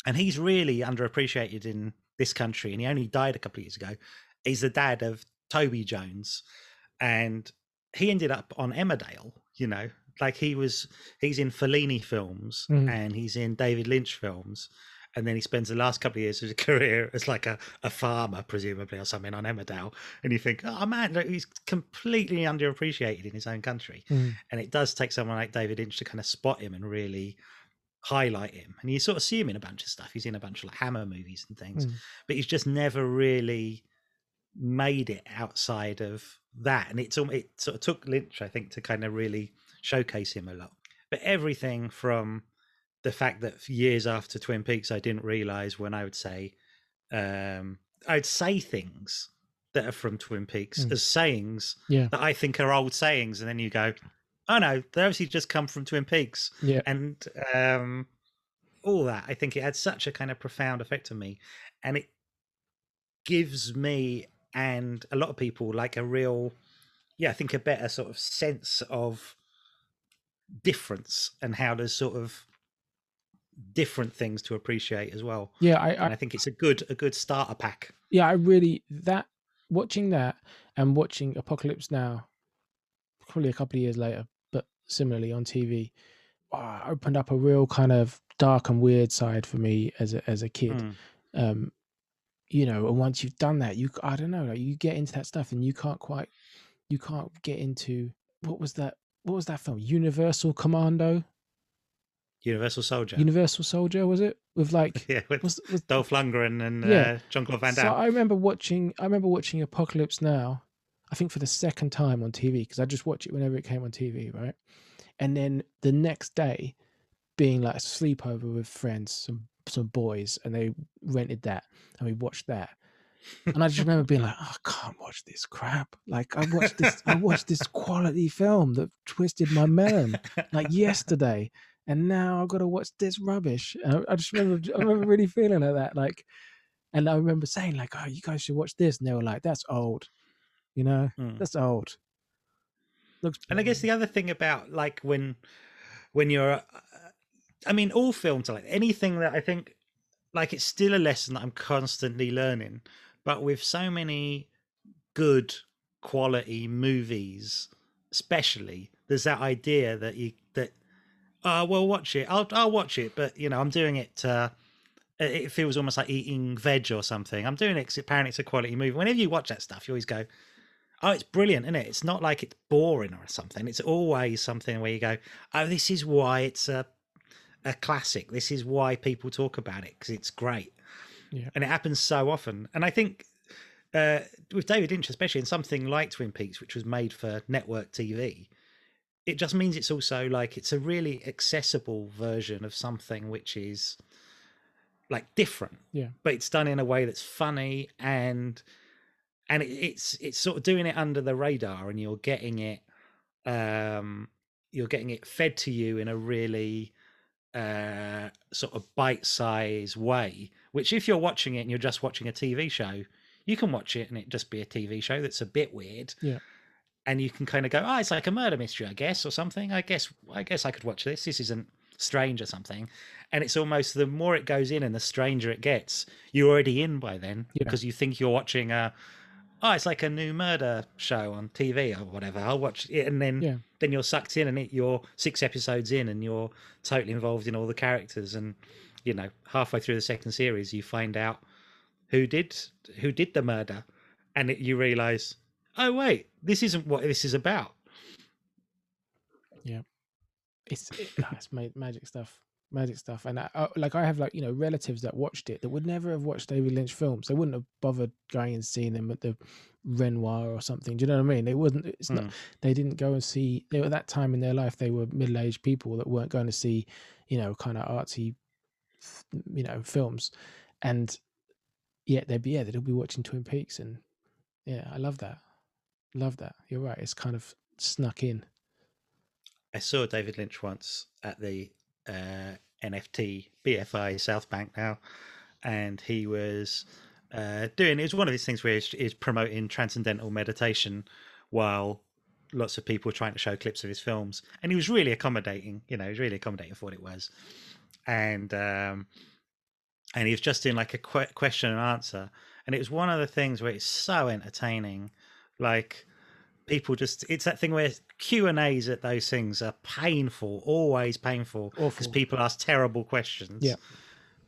and he's really underappreciated in this country and he only died a couple of years ago. He's the dad of toby jones and he ended up on emmerdale you know like he was he's in fellini films Mhm. and he's in david lynch films and then he spends the last couple of years of his career as like a, a farmer presumably or something on emmerdale and you think oh man look, he's completely underappreciated in his own country Mm. and it does take someone like david lynch to kind of spot him and really highlight him and you sort of see him in a bunch of stuff he's in a bunch of like hammer movies and things Mm. but he's just never really made it outside of that and it's it sort of took lynch i think to kind of really showcase him a lot but everything from the fact that years after twin peaks i didn't realize when i would say um i'd say things that are from twin peaks Mm. as sayings Yeah. that i think are old sayings and then you go oh no they obviously just come from twin peaks Yeah. and um all that i think it had such a kind of profound effect on me and it gives me and a lot of people like a real yeah i think a better sort of sense of difference and how there's sort of different things to appreciate as well Yeah. I, and I i think it's a good a good starter pack yeah. I really that watching that and watching Apocalypse Now, probably a couple of years later, but similarly on TV, opened up a real kind of dark and weird side for me as a as a kid. Mm. um you know and once you've done that you i don't know like you get into that stuff and you can't quite you can't get into what was that what was that film? Universal commando? Universal soldier. Universal soldier was it? With like yeah with was, was dolph lundgren and Yeah. uh, john-claude van so i remember watching i remember watching apocalypse now i think for the second time on tv because i just watch it whenever it came on tv right? And then the next day being like a sleepover with friends some some boys and they rented that and we watched that and I just remember being like, oh, I can't watch this crap. Like I watched this, I watched this quality film that twisted my melon like yesterday, and now I've got to watch this rubbish. And I, I just remember, I remember really feeling like that. Like, and I remember saying like, oh, you guys should watch this, and they were like, that's old, you know, Mm. that's old. Looks. And I guess the other thing about like when when you're, uh, I mean, all films are like anything that I think like it's still a lesson that I'm constantly learning. But with so many good quality movies especially, there's that idea that you that oh well watch it. I'll I'll watch it, but you know I'm doing it. It feels almost like eating veg or something. I'm doing it apparently it's a quality movie. Whenever you watch that stuff, you always go, "Oh, it's brilliant, isn't it?" It's not like it's boring or something. It's always something where you go, "Oh, this is why it's a a classic. This is why people talk about it because it's great." Yeah. And it happens so often. And I think uh, with David Lynch, especially in something like Twin Peaks, which was made for network TV, it just means it's also like it's a really accessible version of something which is like different. Yeah. But it's done in a way that's funny and and it, it's it's sort of doing it under the radar and you're getting it um you're getting it fed to you in a really uh sort of bite size way which if you're watching it and you're just watching a TV show you can watch it and it just be a TV show that's a bit weird Yeah. and you can kind of go oh it's like a murder mystery I guess or something I guess I guess I could watch this this isn't strange or something and it's almost the more it goes in and the stranger it gets you're already in by then Yeah. because you think you're watching a oh it's like a new murder show on tv or whatever. I'll watch it and then Yeah. then you're sucked in and it, you're six episodes in and you're totally involved in all the characters. And you know halfway through the second series you find out who did who did the murder and it, you realize oh wait this isn't what this is about. Yeah, it's it, ah, it's magic stuff magic stuff. And I, I, like i have like you know relatives that watched it that would never have watched david lynch films. They wouldn't have bothered going and seeing them at the renoir or something. Do you know what i mean? They wouldn't it's not Mm. they didn't go and see they were at that time in their life they were middle-aged people that weren't going to see you know kind of artsy you know films. And yet they'd be yeah they'd be watching twin peaks and yeah i love that. Love that. You're right. It's kind of snuck in. I saw David Lynch once at the uh, NFT BFI South Bank now, and he was uh, doing. It was one of these things where he's, he's promoting transcendental meditation while lots of people trying to show clips of his films, and he was really accommodating. You know, he was really accommodating for what it was, and um, and he was just doing like a que- question and answer, and it was one of the things where it's so entertaining, like people just it's that thing where q and a's at those things are painful always painful because people ask terrible questions. Yeah.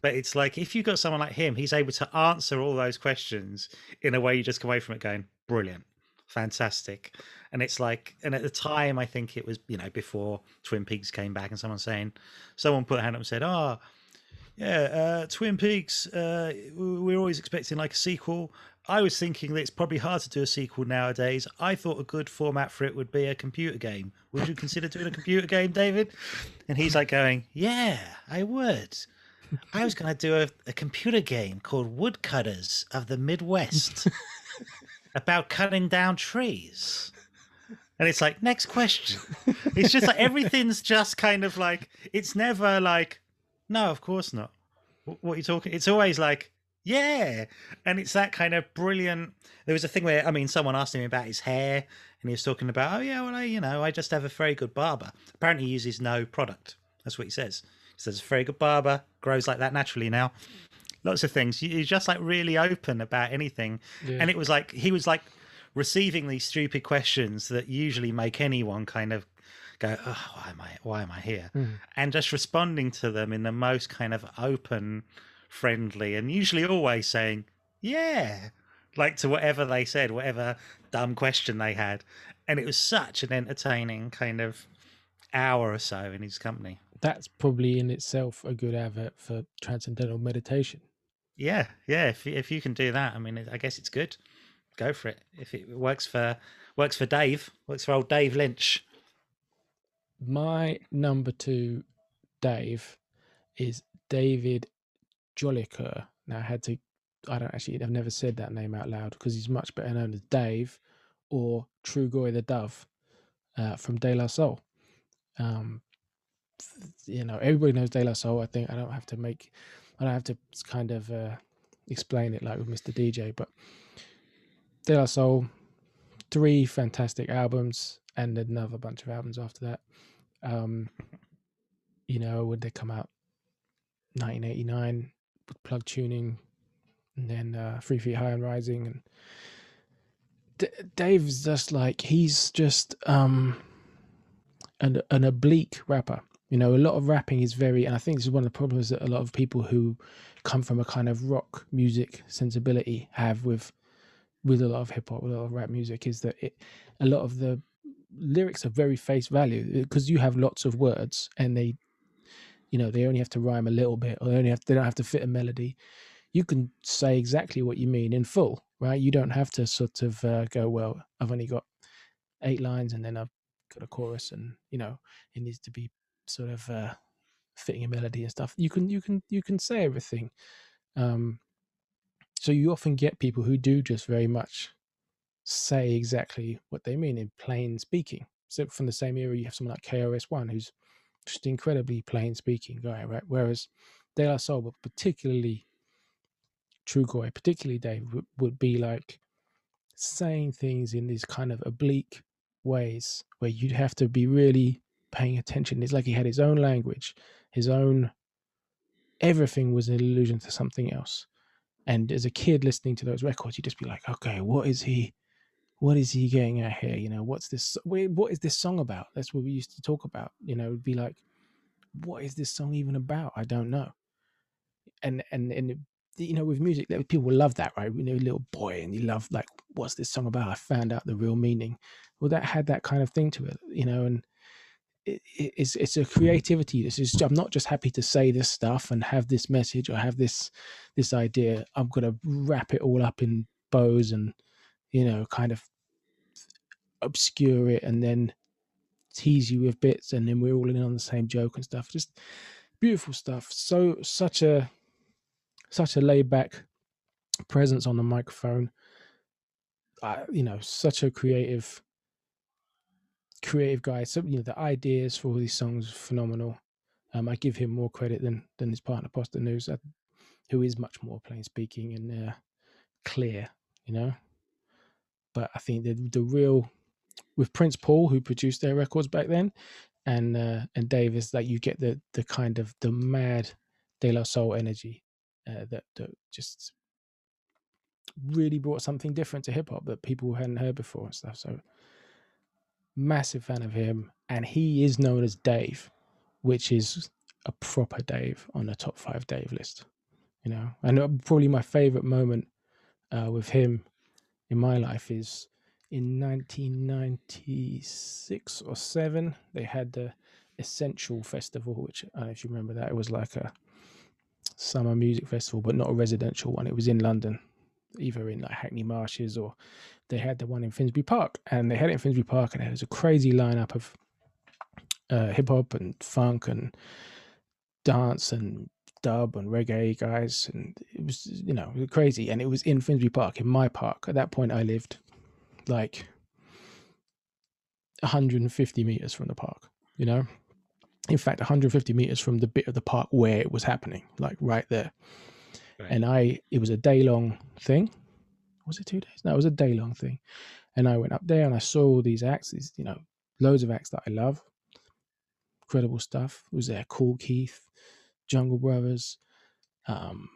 but it's like if you've got someone like him he's able to answer all those questions in a way you just come away from it going brilliant. Fantastic. And it's like and at the time i think it was you know before twin peaks came back and someone saying someone put a hand up and said oh yeah uh twin peaks uh we- we're always expecting like a sequel I was thinking that it's probably hard to do a sequel nowadays. I thought a good format for it would be a computer game. Would you consider doing a computer game, David? And he's like going, Yeah, I would. I was going to do a, a computer game called Woodcutters of the Midwest about cutting down trees. And it's like, next question. It's just like everything's just kind of like, it's never like, no, of course not. Wh- What are you talking? It's always like, yeah. And it's that kind of brilliant. There was a thing where, I mean, someone asked him about his hair and he was talking about, oh, yeah, well, I, you know, I just have a very good barber. Apparently, he uses no product. That's what he says. He says, a very good barber, grows like that naturally now. Lots of things. He's just like really open about anything. Yeah. And it was like, he was like receiving these stupid questions that usually make anyone kind of go, oh, why am I, why am I here? Mhm. And just responding to them in the most kind of open, friendly, and usually always saying, yeah, like to whatever they said, whatever dumb question they had. And it was such an entertaining kind of hour or so in his company. that's probably in itself a good advert for transcendental meditation. Yeah, yeah. If if you can do that, I mean, I guess it's good. Go for it. If it works for works for Dave, works for old Dave Lynch. My number two, Dave, is David Jolicoeur. Now I had to, I don't actually, I've never said that name out loud because he's much better known as Dave or Trugoy the Dove uh, from De La Soul. Um, you know, everybody knows De La Soul. I think I don't have to make, I don't have to kind of uh, explain it like with Mr. DJ, but De La Soul, three fantastic albums and another bunch of albums after that. Um, you know, when they come out, 1989 plug tuning, and then uh, Three Feet High and Rising, and D- Dave's just like he's just um an an oblique rapper. You know, a lot of rapping is very, and I think this is one of the problems that a lot of people who come from a kind of rock music sensibility have with with a lot of hip hop, with a lot of rap music, is that it a lot of the lyrics are very face value because you have lots of words and they, you know, they only have to rhyme a little bit or they only have they don't have to fit a melody. You can say exactly what you mean in full, right? You don't have to sort of uh, go, well, I've only got eight lines and then I've got a chorus and you know it needs to be sort of uh, fitting a melody and stuff. You can you can you can say everything. Um, so you often get people who do just very much say exactly what they mean in plain speaking. So from the same era, you have someone like KRS One who's just incredibly plain speaking guy, right? Whereas De La Soul, but particularly Trugoy, particularly Dave, would, would be like saying things in these kind of oblique ways where you'd have to be really paying attention. It's like he had his own language, his own everything was an allusion to something else. And as a kid listening to those records, you'd just be like, okay, what is he what is he getting at here? You know, what's this what is this song about? That's what we used to talk about. You know, it'd be like, what is this song even about? I don't know. And and and you know, with music, people love that, right? You know, little boy, and you love like, what's this song about? I found out the real meaning. Well, that had that kind of thing to it, you know, and it, it's it's a creativity. This is I'm not just happy to say this stuff and have this message or have this this idea. I'm gonna wrap it all up in bows and you know, kind of obscure it and then tease you with bits, and then we're all in on the same joke and stuff. Just beautiful stuff. So such a such a laid back presence on the microphone. You know, such a creative, creative guy. So you know, the ideas for all these songs phenomenal. Um, I give him more credit than than his partner Posdnuos, uh, who is much more plain speaking and uh, clear. You know, but I think the the real with Prince Paul, who produced their records back then, and uh, and Davis, that you get the the kind of the mad De La Soul energy uh, that that just really brought something different to hip hop that people hadn't heard before and stuff. So massive fan of him, and he is known as Dave, which is a proper Dave on the top five Dave list. You know, and uh, probably my favorite moment uh, with him in my life is in 1996 or seven. They had the Essential Festival, which I if you remember that. It was like a summer music festival, but not a residential one. It was in London, either in like Hackney Marshes or they had the one in Finsbury Park. And they had it in Finsbury Park, and there was a crazy lineup of uh, hip hop and funk and dance and dub and reggae guys. And it was, you know, crazy. And it was in Finsbury Park, in my park. At that point, I lived like 150 meters from the park, you know? in fact 150 meters from the bit of the park where it was happening like right there right. and i it was a day long thing was it two days no it was a day long thing and i went up there and i saw all these acts these you know loads of acts that i love incredible stuff it was there Kool Keith jungle brothers um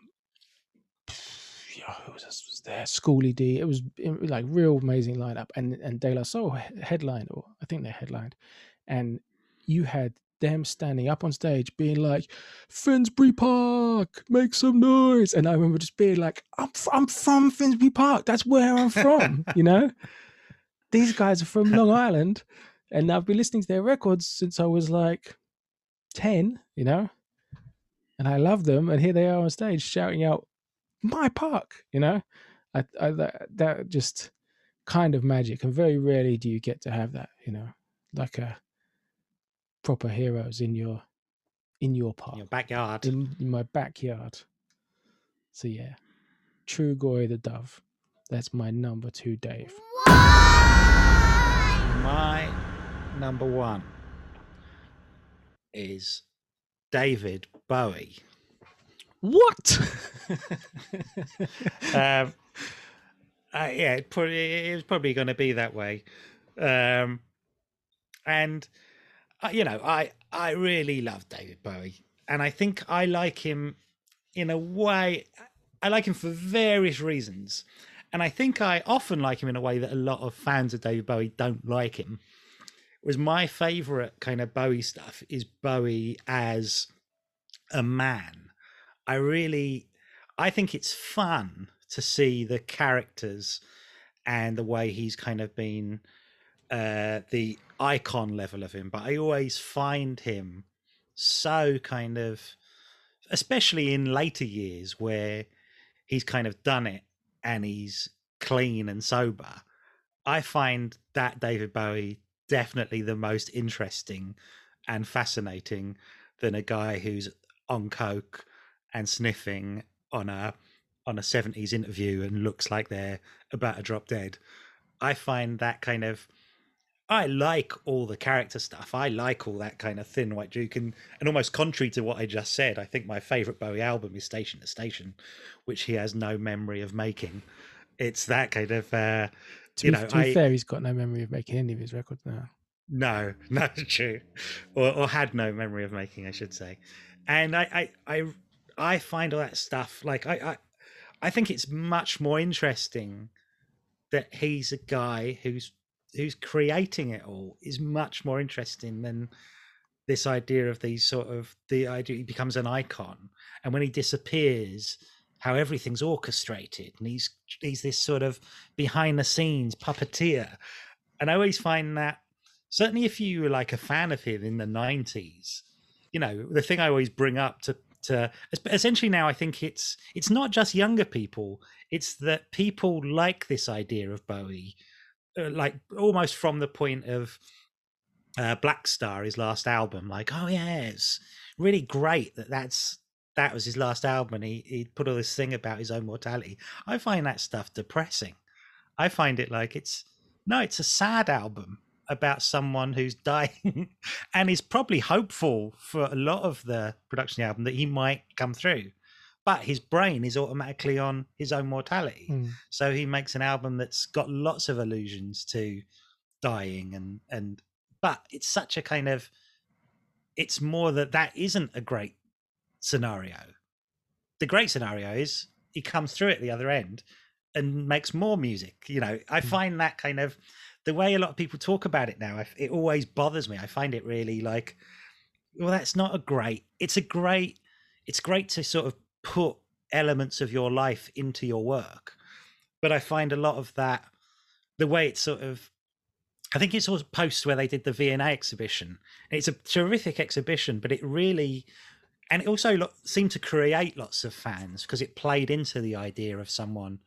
yeah, who was, was there? Schoolly D. It was like real amazing lineup, and and De La Soul headlined, or I think they headlined, and you had them standing up on stage being like, Finsbury Park, make some noise. And I remember just being like, I'm, I'm from Finsbury Park. That's where I'm from, you know? These guys are from Long Island. And I've been listening to their records since I was like 10, you know? And I love them. And here they are on stage shouting out, my park, you know? I, I that, that just kind of magic. And very rarely do you get to have that, you know? Like a proper heroes in your in your park, in your backyard, in, in my backyard. So yeah, Trugoy the Dove. That's my number two, Dave. My number one is David Bowie. What? um, uh, yeah, it, probably, it was probably going to be that way. Um, and you know, I I really love David Bowie, and I think I like him in a way. I like him for various reasons, and I think I often like him in a way that a lot of fans of David Bowie don't like him. Was my favorite kind of Bowie stuff is Bowie as a man. I really, I think it's fun to see the characters and the way he's kind of been uh, the icon level of him. But I always find him so kind of, especially in later years where he's kind of done it and he's clean and sober. I find that David Bowie definitely the most interesting and fascinating than a guy who's on coke and sniffing on a on a 70s interview and looks like they're about to drop dead. I find that kind of I like all the character stuff. I like all that kind of thin white duke and, and almost contrary to what I just said, I think my favorite Bowie album is Station to Station, which he has no memory of making. It's that kind of uh To you be, know, to be I- fair, he's got no memory of making any of his records now. No, no, true, or, or had no memory of making, I should say. And I, I, I, I find all that stuff like I, I, I think it's much more interesting that he's a guy who's who's creating it all is much more interesting than this idea of these sort of the idea he becomes an icon and when he disappears how everything's orchestrated and he's he's this sort of behind the scenes puppeteer. And i always find that certainly if you were like a fan of him in the 90s you know the thing i always bring up to to essentially now i think it's it's not just younger people it's that people like this idea of bowie uh, like almost from the point of uh, Blackstar his last album like oh yeah it's really great that that's that was his last album and he, he put all this thing about his own mortality. I find that stuff depressing. I find it like it's no it's a sad album about someone who's dying and is probably hopeful for a lot of the production the album that he might come through but his brain is automatically on his own mortality. Mm. so he makes an album that's got lots of allusions to dying and and but it's such a kind of it's more that that isn't a great scenario. The great scenario is he comes through at the other end and makes more music you know. I Mm. find that kind of the way a lot of people talk about it now it always bothers me. I find it really like well that's not a great it's a great it's great to sort of put elements of your life into your work. But i find a lot of that the way it's sort of i think it's also post where they did the V&A exhibition. It's a terrific exhibition but it really and it also lo- seemed to create lots of fans because it played into the idea of someone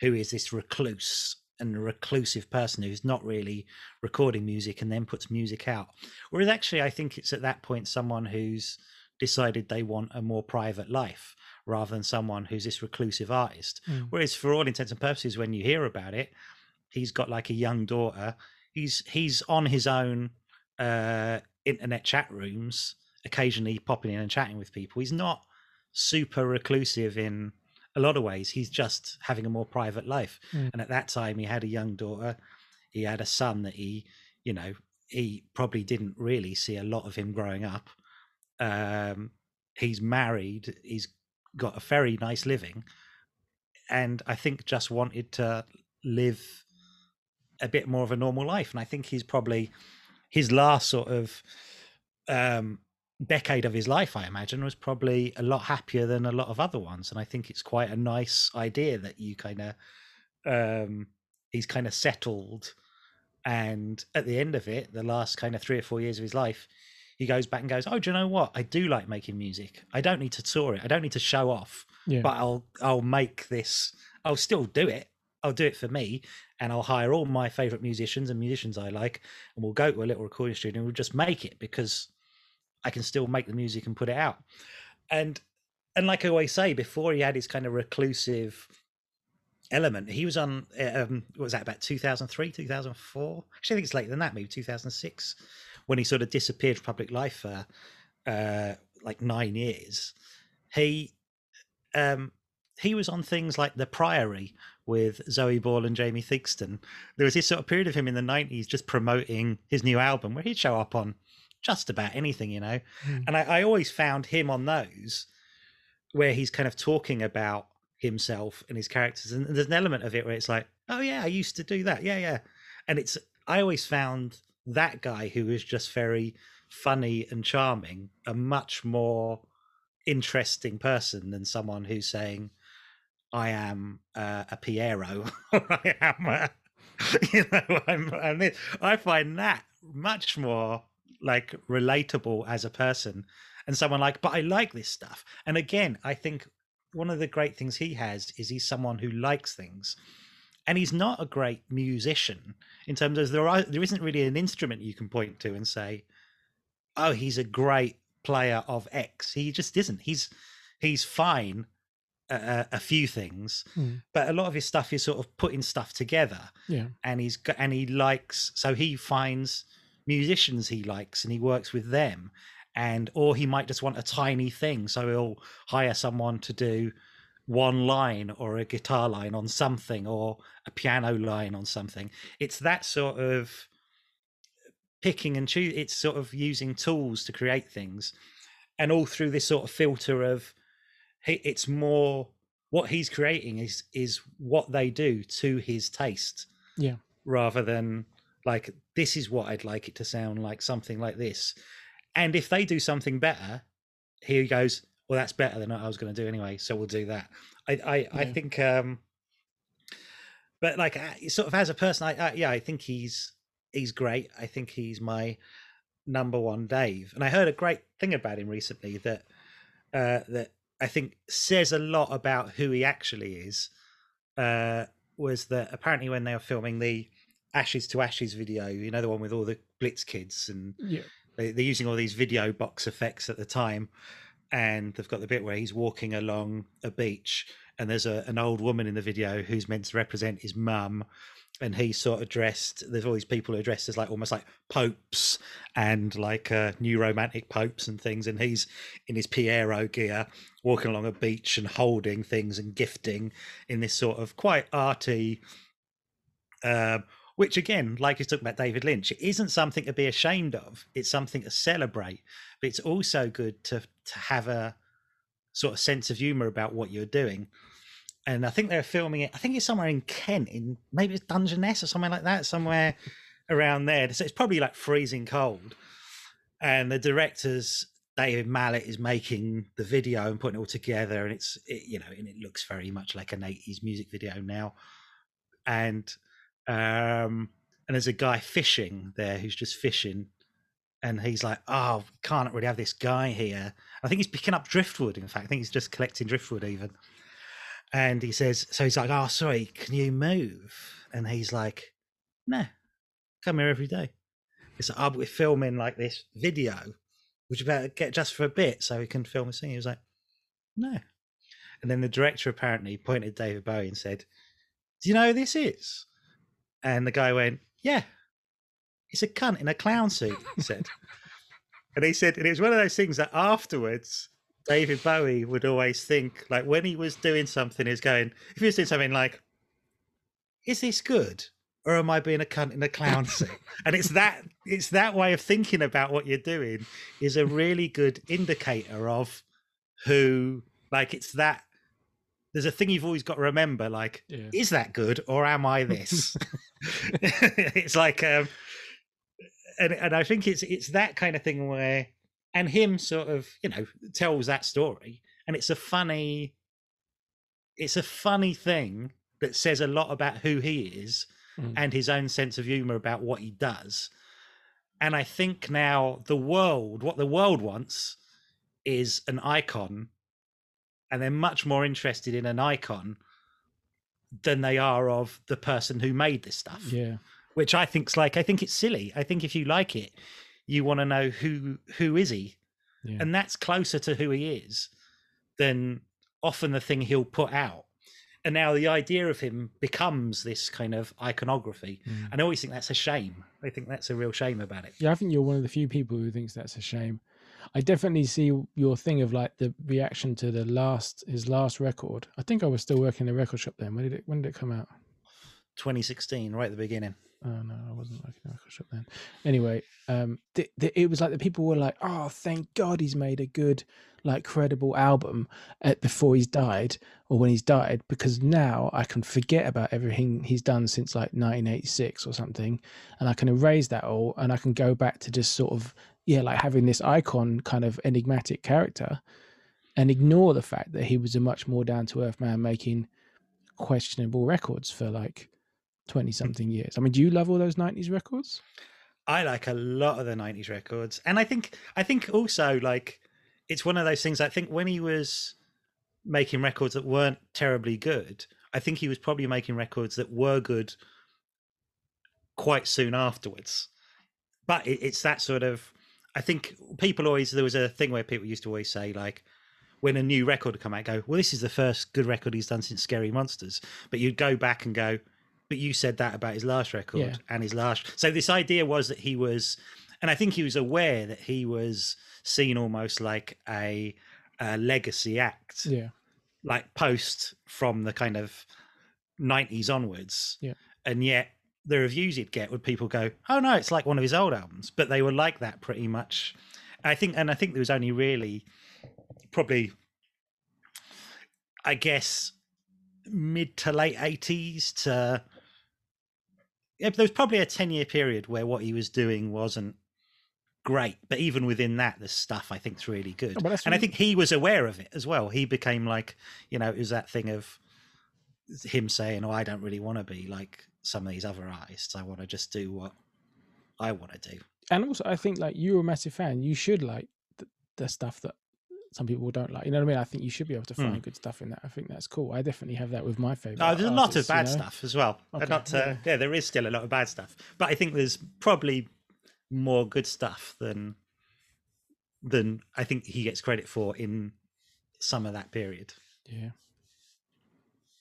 who is this recluse and reclusive person who's not really recording music and then puts music out. Whereas actually i think it's at that point someone who's decided they want a more private life rather than someone who's this reclusive artist. Mm. whereas for all intents and purposes when you hear about it he's got like a young daughter. He's he's on his own uh internet chat rooms occasionally popping in and chatting with people. He's not super reclusive in a lot of ways. He's just having a more private life. Mm. and at that time he had a young daughter. He had a son that he you know he probably didn't really see a lot of him growing up. Um he's married. He's got a very nice living. And i think just wanted to live a bit more of a normal life. And i think he's probably his last sort of um decade of his life i imagine was probably a lot happier than a lot of other ones. And i think it's quite a nice idea that you kind of um he's kind of settled. And at the end of it the last kind of three or four years of his life he goes back and goes oh do you know what? I do like making music. I don't need to tour it. I don't need to show off Yeah. but i'll i'll make this i'll still do it. I'll do it for me and i'll hire all my favorite musicians and musicians i like and we'll go to a little recording studio and we'll just make it because i can still make the music and put it out. And and like i always say before he had his kind of reclusive element he was on um what was that about 2003 2004 actually i think it's later than that maybe 2006 when he sort of disappeared from public life for uh like nine years. He um he was on things like the priory with zoe ball and jamie theakston there was this sort of period of him in the 90s just promoting his new album where he'd show up on just about anything you know Mm. and I, I always found him on those where he's kind of talking about himself and his characters. And there's an element of it where it's like, oh yeah, I used to do that. Yeah, yeah. And it's I always found that guy who is just very funny and charming a much more interesting person than someone who's saying, I am uh, a Pierrot or I am a, you know, I'm, I'm. I find that much more like relatable as a person and someone like, but I like this stuff. And again, I think one of the great things he has is he's someone who likes things. And he's not a great musician in terms of there are there isn't really an instrument you can point to and say, oh, he's a great player of X. He just isn't. He's he's fine at a few things, Mm. but a lot of his stuff is sort of putting stuff together. Yeah. and he's got and he likes so he finds musicians he likes and he works with them and or he might just want a tiny thing so he'll hire someone to do one line or a guitar line on something or a piano line on something it's that sort of picking and choose it's sort of using tools to create things and all through this sort of filter of it's more what he's creating is is what they do to his taste Yeah. rather than like this is what i'd like it to sound like something like this. And if they do something better he goes well that's better than what i was going to do anyway so we'll do that. I i, I think um but like uh, sort of as a person i, I yeah i think he's he's great. I think he's my number one dave. And i heard a great thing about him recently that uh that i think says a lot about who he actually is uh was that apparently when they were filming the ashes to ashes video you know the one with all the blitz kids and Yeah. they, they're using all these video box effects at the time and they've got the bit where he's walking along a beach and there's a, an old woman in the video who's meant to represent his mum and he's sort of dressed there's all these people who are dressed as like almost like popes and like uh, new romantic popes and things and he's in his pierrot gear walking along a beach and holding things and gifting in this sort of quite arty um, which again like you talking about david lynch it isn't something to be ashamed of. It's something to celebrate. But it's also good to to have a sort of sense of humor about what you're doing. And i think they're filming it i think it's somewhere in kent in maybe it's dungeness or somewhere like that somewhere around there. So it's probably like freezing cold. And the director's david mallet is making the video and putting it all together. And it's it, you know and it looks very much like an 80s music video now. And um and there's a guy fishing there who's just fishing and he's like oh we can't really have this guy here. I think he's picking up driftwood in fact. I think he's just collecting driftwood even. And he says so he's like oh sorry can you move? And he's like no come here every day. It's like oh but we're filming like this video. Would you better get just for a bit so we can film a scene? He was like no. And then the director apparently pointed david bowie and said do you know who this is and the guy went, Yeah, it's a cunt in a clown suit, he said. and he said, and it was one of those things that afterwards, David Bowie would always think, like when he was doing something, he's going, if he was doing something like, Is this good? Or am I being a cunt in a clown suit? and it's that it's that way of thinking about what you're doing is a really good indicator of who like it's that there's a thing you've always got to remember, like Yeah. is that good or am I this? it's like, um, and and I think it's it's that kind of thing where, and him sort of you know tells that story, and it's a funny, it's a funny thing that says a lot about who he is Mm. and his own sense of humor about what he does. And I think now the world, what the world wants, is an icon and they're much more interested in an icon than they are of the person who made this stuff Yeah. which i think's like i think it's silly i think if you like it you want to know who who is he Yeah. and that's closer to who he is than often the thing he'll put out and now the idea of him becomes this kind of iconography Mm. and i always think that's a shame i think that's a real shame about it Yeah, I think you're one of the few people who thinks that's a shame. I definitely see your thing of like the reaction to the last his last record. I think I was still working in the record shop then. When did it when did it come out? 2016, right at the beginning. Oh no, I wasn't working in the record shop then. Anyway, um, th- th- it was like the people were like, "Oh, thank God he's made a good, like, credible album at, before he's died or when he's died, because now I can forget about everything he's done since like 1986 or something, and I can erase that all, and I can go back to just sort of yeah, like having this icon kind of enigmatic character, and ignore the fact that he was a much more down to earth man making questionable records for like 20 something years. I mean, do you love all those 90s records? I like a lot of the 90s records. And I think I think also like it's one of those things I think when he was making records that weren't terribly good, I think he was probably making records that were good quite soon afterwards. But it, it's that sort of I think people always there was a thing where people used to always say like when a new record come out, go, well, this is the first good record he's done since Scary Monsters. But you'd go back and go, but you said that about his last record Yeah. and his last. So this idea was that he was, and I think he was aware that he was seen almost like a, a legacy act, Yeah. like post from the kind of nineties onwards. Yeah. And yet the reviews he'd get would people go, "Oh no, it's like one of his old albums," but they were like that pretty much. I think, and I think there was only really, probably, I guess, mid to late eighties to. Yeah, there was probably a ten-year period where what he was doing wasn't great, but even within that, the stuff I think is really good. Oh, and I think he was aware of it as well. He became like, you know, it was that thing of him saying, "Oh, I don't really want to be like some of these other artists. I want to just do what I want to do." And also, I think like you're a massive fan. You should like the, the stuff that some people don't like. You know what I mean? I think you should be able to find Hmm. good stuff in that. I think that's cool. I definitely have that with my favorite. Oh, there's a lot of artists, you bad know? stuff as well. Okay, Not, uh, yeah. yeah. there is still a lot of bad stuff, but I think there's probably more good stuff than than I think he gets credit for in some of that period. Yeah.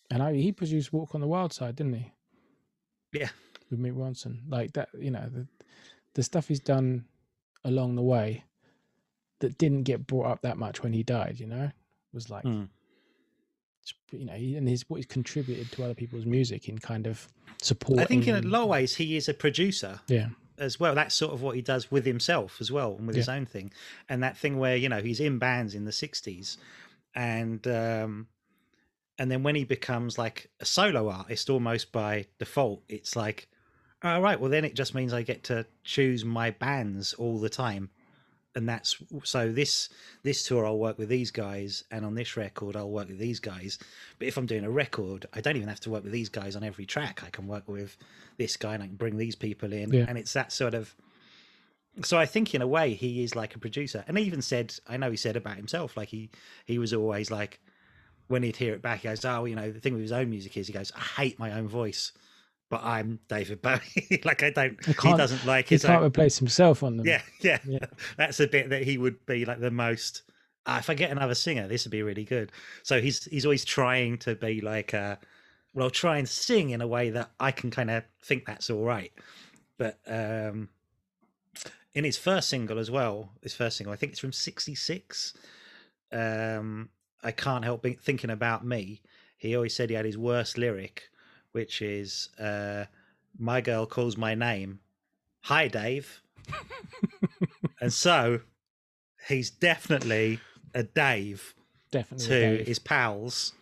And I, he produced Walk on the Wild Side, didn't he? Yeah. With Mick Ronson. Like that, you know, the, the stuff he's done along the way that didn't get brought up that much when he died, you know, was like, Mm. you know, and his what he's contributed to other people's music in kind of support. I think in a lot of ways he is a producer Yeah. as well. That's sort of what he does with himself as well and with his own thing. And that thing where, you know, he's in bands in the 60s and um and then when he becomes like a solo artist almost by default, it's like all right, well then it just means I get to choose my bands all the time. And that's so this this tour I'll work with these guys and on this record I'll work with these guys. But if I'm doing a record, I don't even have to work with these guys on every track. I can work with this guy and I can bring these people in. Yeah. And it's that sort of so I think in a way he is like a producer. And he even said I know he said about himself, like he he was always like when he'd hear it back, he goes, Oh, you know, the thing with his own music is he goes, I hate my own voice. But I'm David Bowie. like I don't He he doesn't like He his can't own replace himself on them. yeah, yeah, Yeah. That's a bit that he would be like the most. Ah, if I get another singer, this would be really good. So he's he's always trying to be like, uh, well, I'll try and sing in a way that I can kind of think that's all right. But um, in his first single as well, his first single, I think it's from '66. Um, I can't help be- thinking about me. He always said he had his worst lyric, which is, uh, "My girl calls my name." Hi, Dave. and so he's definitely a Dave Definitely. to Dave. his pals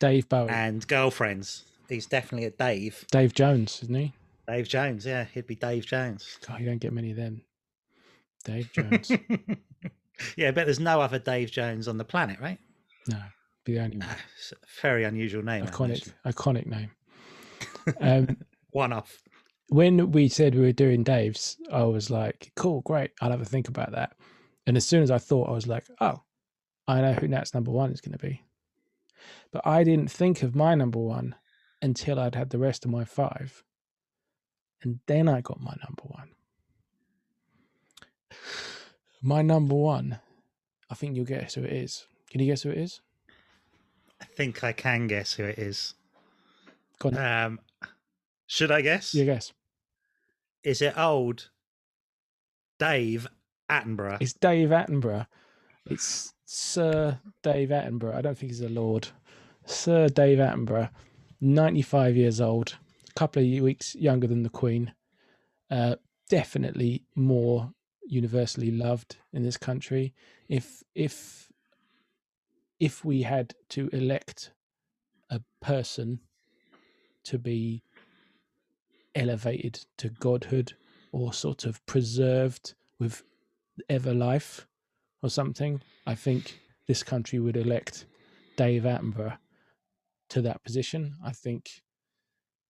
Dave Bowie. and girlfriends. He's definitely a Dave. Dave Jones, isn't he? Dave Jones, yeah, he'd be Dave Jones. God, you don't get many of them. Dave Jones. yeah, I bet there's no other Dave Jones on the planet, right? No, be the only one. it's a very unusual name. Iconic, iconic name. Um, One off. when we said we were doing Dave's, I was like, cool, great. I'll have a think about that. And as soon as I thought, I was like, oh, I know who Nat's number one is going to be. But I didn't think of my number one until I'd had the rest of my five. And then I got my number one. My number one, I think you'll guess who it is. Can you guess who it is? I think I can guess who it is. Um, should I guess? you guess. Is it old Dave Attenborough? It's Dave Attenborough. It's Sir Dave Attenborough. I don't think he's a lord. Sir Dave Attenborough, 95 years old, a couple of weeks younger than the Queen. Uh, definitely more universally loved in this country. If if if we had to elect a person to be elevated to godhood or sort of preserved with ever life or something, I think this country would elect Dave Attenborough to that position. I think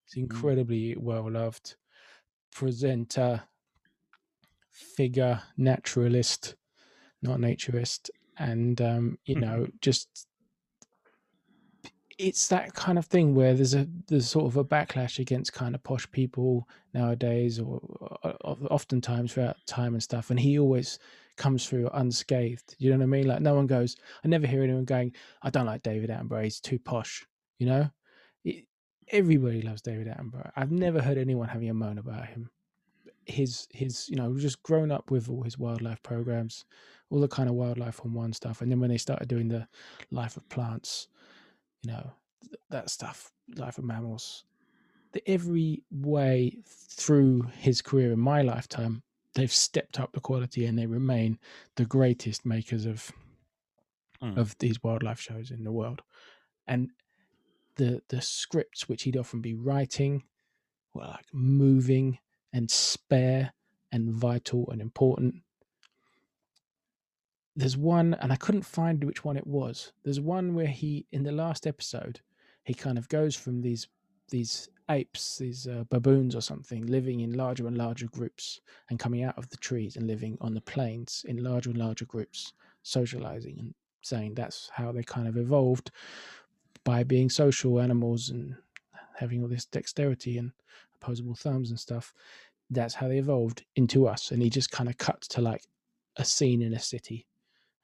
he's Mm. incredibly well loved presenter, figure, naturalist, not naturist, and um, you mm-hmm. know, just it's that kind of thing where there's a there's sort of a backlash against kind of posh people nowadays, or, uh, uh, or oftentimes throughout time and stuff, and he always comes through unscathed. You know what I mean? Like no one goes. I never hear anyone going, "I don't like David Attenborough. He's too posh." You know, it, everybody loves David Attenborough. I've never heard anyone having a moan about him. His his you know just grown up with all his wildlife programs, all the kind of wildlife on one stuff, and then when they started doing the life of plants, you know that stuff, life of mammals. The every way through his career in my lifetime, they've stepped up the quality and they remain the greatest makers of Mm. of these wildlife shows in the world. And the the scripts which he'd often be writing were like moving and spare and vital and important. There's one, and I couldn't find which one it was. There's one where he, in the last episode, he kind of goes from these these apes, these uh, baboons or something, living in larger and larger groups, and coming out of the trees and living on the plains in larger and larger groups, socializing and saying that's how they kind of evolved by being social animals and having all this dexterity and opposable thumbs and stuff. That's how they evolved into us. And he just kind of cuts to like a scene in a city,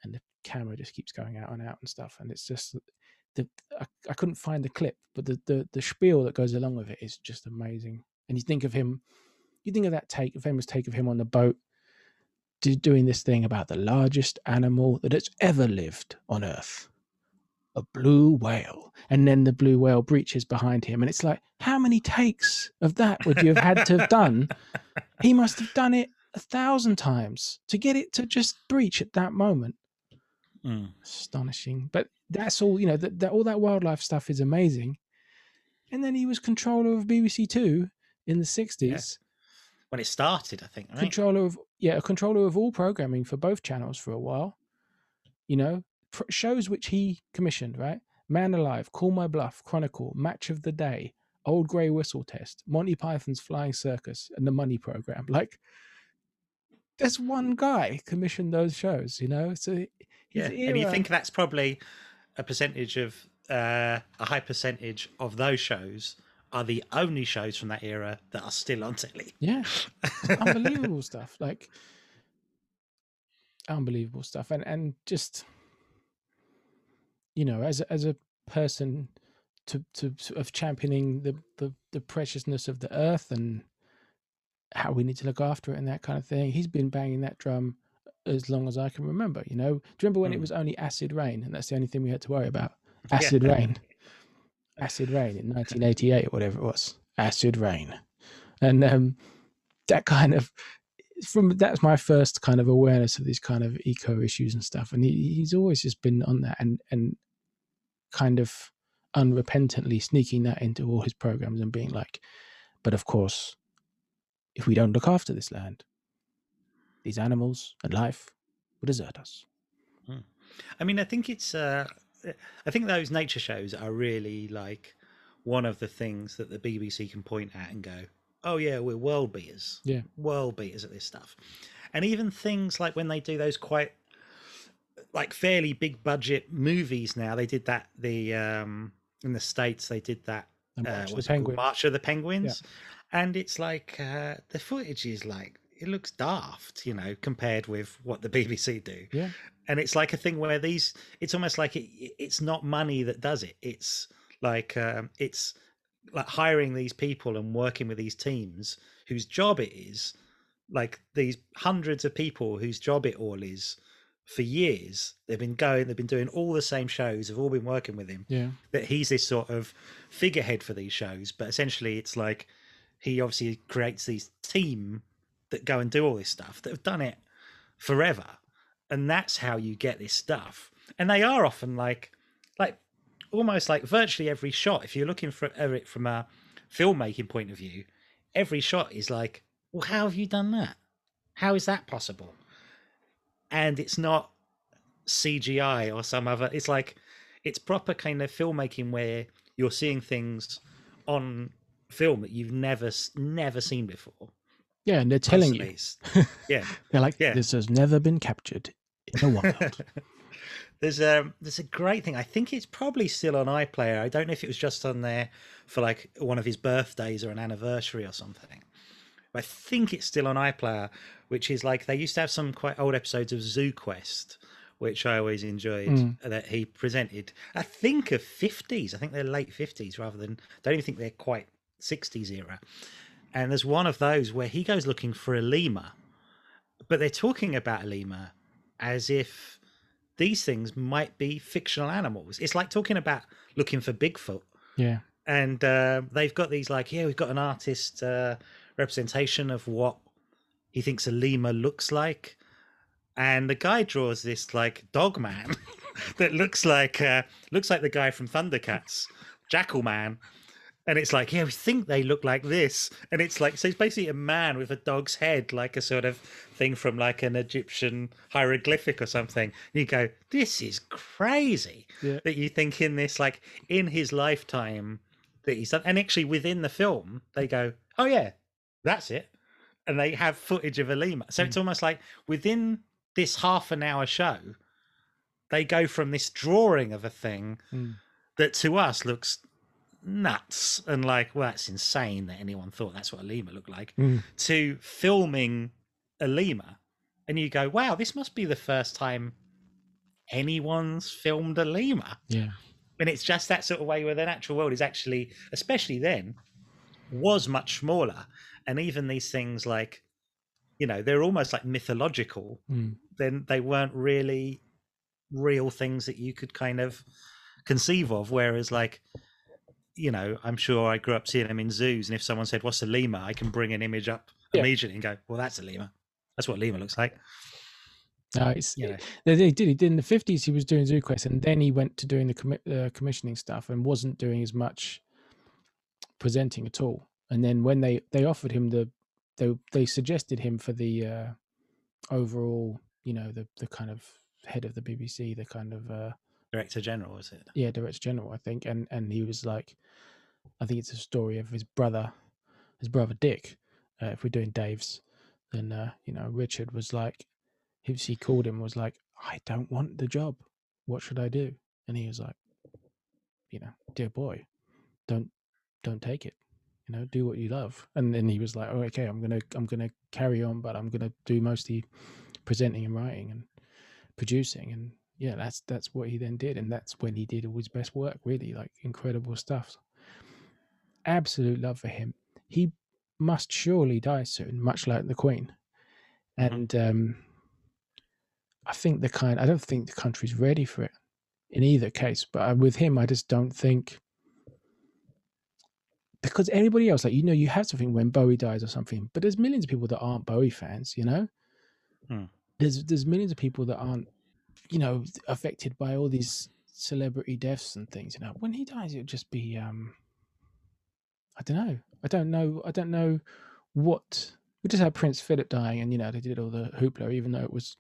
and the camera just keeps going out and out and stuff. And it's just the I, I couldn't find the clip, but the, the the spiel that goes along with it is just amazing. And you think of him, you think of that take, famous take of him on the boat, do, doing this thing about the largest animal that has ever lived on Earth a blue whale. And then the blue whale breaches behind him. And it's like, how many takes of that would you have had to have done? He must have done it a thousand times to get it to just breach at that moment. Mm. Astonishing. But that's all, you know, that, that all that wildlife stuff is amazing. And then he was controller of BBC Two in the 60s. When it started, I think, right? controller of yeah, a controller of all programming for both channels for a while. You know, pr- shows which he commissioned, right? Man Alive, Call My Bluff, Chronicle, Match of the Day, Old Grey Whistle Test, Monty Python's Flying Circus, and the Money Program. Like, there's one guy commissioned those shows. You know, so yeah. And you think that's probably a percentage of uh, a high percentage of those shows are the only shows from that era that are still on telly. Yeah, unbelievable stuff. Like unbelievable stuff, and and just you know, as a, as a person to to sort of championing the, the the preciousness of the earth and how we need to look after it and that kind of thing. He's been banging that drum as long as I can remember. You know, do you remember when it Mm. was only acid rain and that's the only thing we had to worry about? Acid Yeah. rain, acid rain in 1988 or whatever it was. Acid rain, and um, that kind of from that's my first kind of awareness of these kind of eco issues and stuff. And he, he's always just been on that and and kind of unrepentantly sneaking that into all his programs and being like, but of course, if we don't look after this land, these animals and life will desert us. I mean, I think it's. Uh, I think those nature shows are really like one of the things that the BBC can point at and go, "Oh yeah, we're world beaters. Yeah. world beaters at this stuff." And even things like when they do those quite like fairly big budget movies now, they did that the um in the states they did that uh, March the. March of the Penguins, and it's like uh, the footage is like it looks daft, you know, compared with what the BBC do. Yeah. And it's like a thing where these, it's almost like it, it's not money that does it. It's like um, it's like hiring these people and working with these teams whose job it is, like these hundreds of people whose job it all is for years. They've been going, they've been doing all the same shows, have all been working with him. Yeah. That he's this sort of figurehead for these shows, but essentially it's like he obviously creates these team that go and do all this stuff that have done it forever. And that's how you get this stuff. And they are often like like almost like virtually every shot, if you're looking for it from a filmmaking point of view, every shot is like, well, how have you done that? How is that possible? And it's not CGI or some other. It's like it's proper kind of filmmaking where you're seeing things on film that you've never never seen before. Yeah, and they're telling you. Yeah, they're like, yeah. this has never been captured in the wild. there's a there's a great thing. I think it's probably still on iPlayer. I don't know if it was just on there for like one of his birthdays or an anniversary or something. But I think it's still on iPlayer, which is like they used to have some quite old episodes of Zoo Quest, which I always enjoyed Mm. that he presented. I think of fifties. I think they're late fifties rather than. Don't even think they're quite sixties era. And there's one of those where he goes looking for a lemur, but they're talking about a lemur as if these things might be fictional animals. It's like talking about looking for Bigfoot yeah. and uh, they've got these like yeah we've got an artist uh, representation of what he thinks a lemur looks like and the guy draws this like dog man that looks like uh, looks like the guy from thundercats jackal man and it's like yeah we think they look like this. And it's like so it's basically a man with a dog's head like a sort of thing from like an egyptian hieroglyphic or something. And you go this is crazy Yeah. that you think in this like in his lifetime that he's done. And actually within the film they go oh yeah that's it. And they have footage of a lemur so it's almost like within this half an hour show they go from this drawing of a thing Mm. that to us looks nuts and like well that's insane that anyone thought that's what a lemur looked like Mm. to filming a lemur and you go wow this must be the first time anyone's filmed a lemur Yeah. and it's just that sort of way where the natural world is actually especially then was much smaller and even these things like you know they're almost like mythological Mm. then they weren't really real things that you could kind of conceive of whereas like you know i'm sure i grew up seeing them in zoos and if someone said what's a lemur i can bring an image up Yeah. immediately and go well that's a lemur that's what a lemur looks like No, it's, you know They, did. He did in the fifties. He was doing Zoo quests, and then he went to doing the commi- uh, commissioning stuff, and wasn't doing as much presenting at all. And then when they they offered him the, they they suggested him for the uh, overall, you know, the the kind of head of the BBC, the kind of uh, director general was it yeah, director general, I think, and and he was like, I think it's a story of his brother, his brother Dick. Uh, if we're doing Dave's, then uh, you know Richard was like, he, he called him was like, I don't want the job. What should I do? And he was like, you know, dear boy, don't don't take it. You know, do what you love. And then he was like, oh, okay, I'm gonna I'm gonna carry on, but I'm gonna do mostly presenting and writing and producing and yeah that's that's what he then did and that's when he did all his best work really like incredible stuff absolute love for him he must surely die soon much like the queen Mhm. and um i think the kind i don't think the country's ready for it in either case but uh, with him i just don't think because everybody else like you know you have something when bowie dies or something but there's millions of people that aren't bowie fans you know Hmm. there's there's millions of people that aren't you know affected by all these celebrity deaths and things you know when he dies it'll just be um i don't know. I don't know i don't know what we just had prince philip dying and you know they did all the hoopla even though it was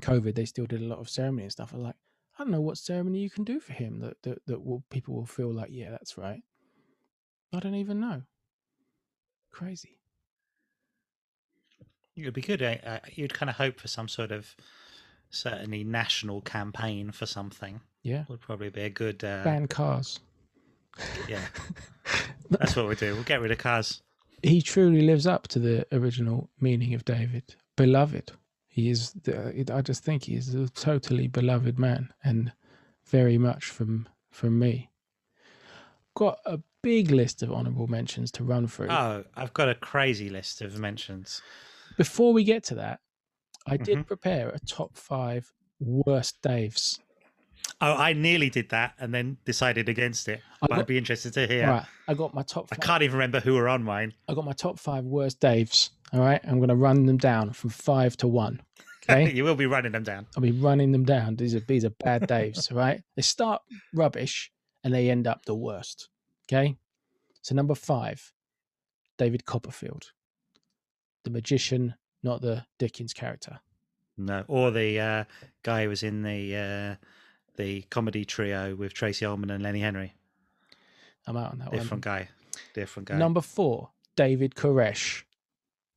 covid they still did a lot of ceremony and stuff. I was like i don't know what ceremony you can do for him that that, that will people will feel like yeah that's right. I don't even know. Crazy. It would be good uh, uh, you'd kind of hope for some sort of certainly national campaign for something yeah would probably be a good uh, ban cars yeah that's what we do we'll get rid of cars he truly lives up to the original meaning of David, beloved. He is. The, I just think he is a totally beloved man, and very much from from me. Got a big list of honourable mentions to run through. oh i've got a crazy list of mentions Before we get to that, I did Mhm. prepare a top five worst Daves. Oh, I nearly did that and then decided against it. I But got- I'd be interested to hear. Right, I got my top. I can't even remember who were on mine. I got my top five worst Daves. All right, I'm going to run them down from five to one. Okay, you will be running them down. I'll be running them down. These are these are bad Daves. All right, they start rubbish and they end up the worst. Okay, so number five, David Copperfield, the magician, not the Dickens character. No, or the uh, guy who was in the uh, the comedy trio with Tracey Ullman and Lenny Henry. I'm out on that one. Different guy. Different guy. Number four, David Koresh.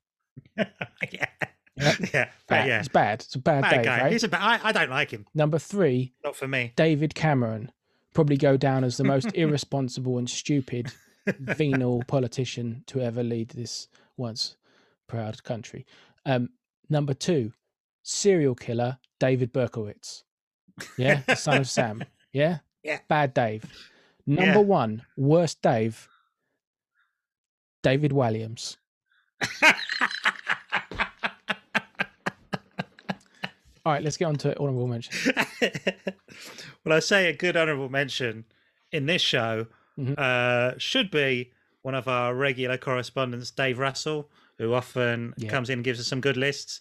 yeah. Yeah. Yeah. Bad. yeah. It's bad. It's a bad, Bad Dave, guy. right? He's a bad, I, I don't like him. Number three, Not for me. David Cameron. Probably go down as the most irresponsible and stupid venal politician to ever lead this once proud country. Um, number two, serial killer David Berkowitz. Yeah, the son of Sam. Yeah, Yeah. bad Dave. Number Yeah. one, worst Dave, David Williams. All right, let's get on to honorable mention. well, I say a good honourable mention in this show Mhm. uh, should be one of our regular correspondents, Dave Russell, who often Yeah. comes in and gives us some good lists.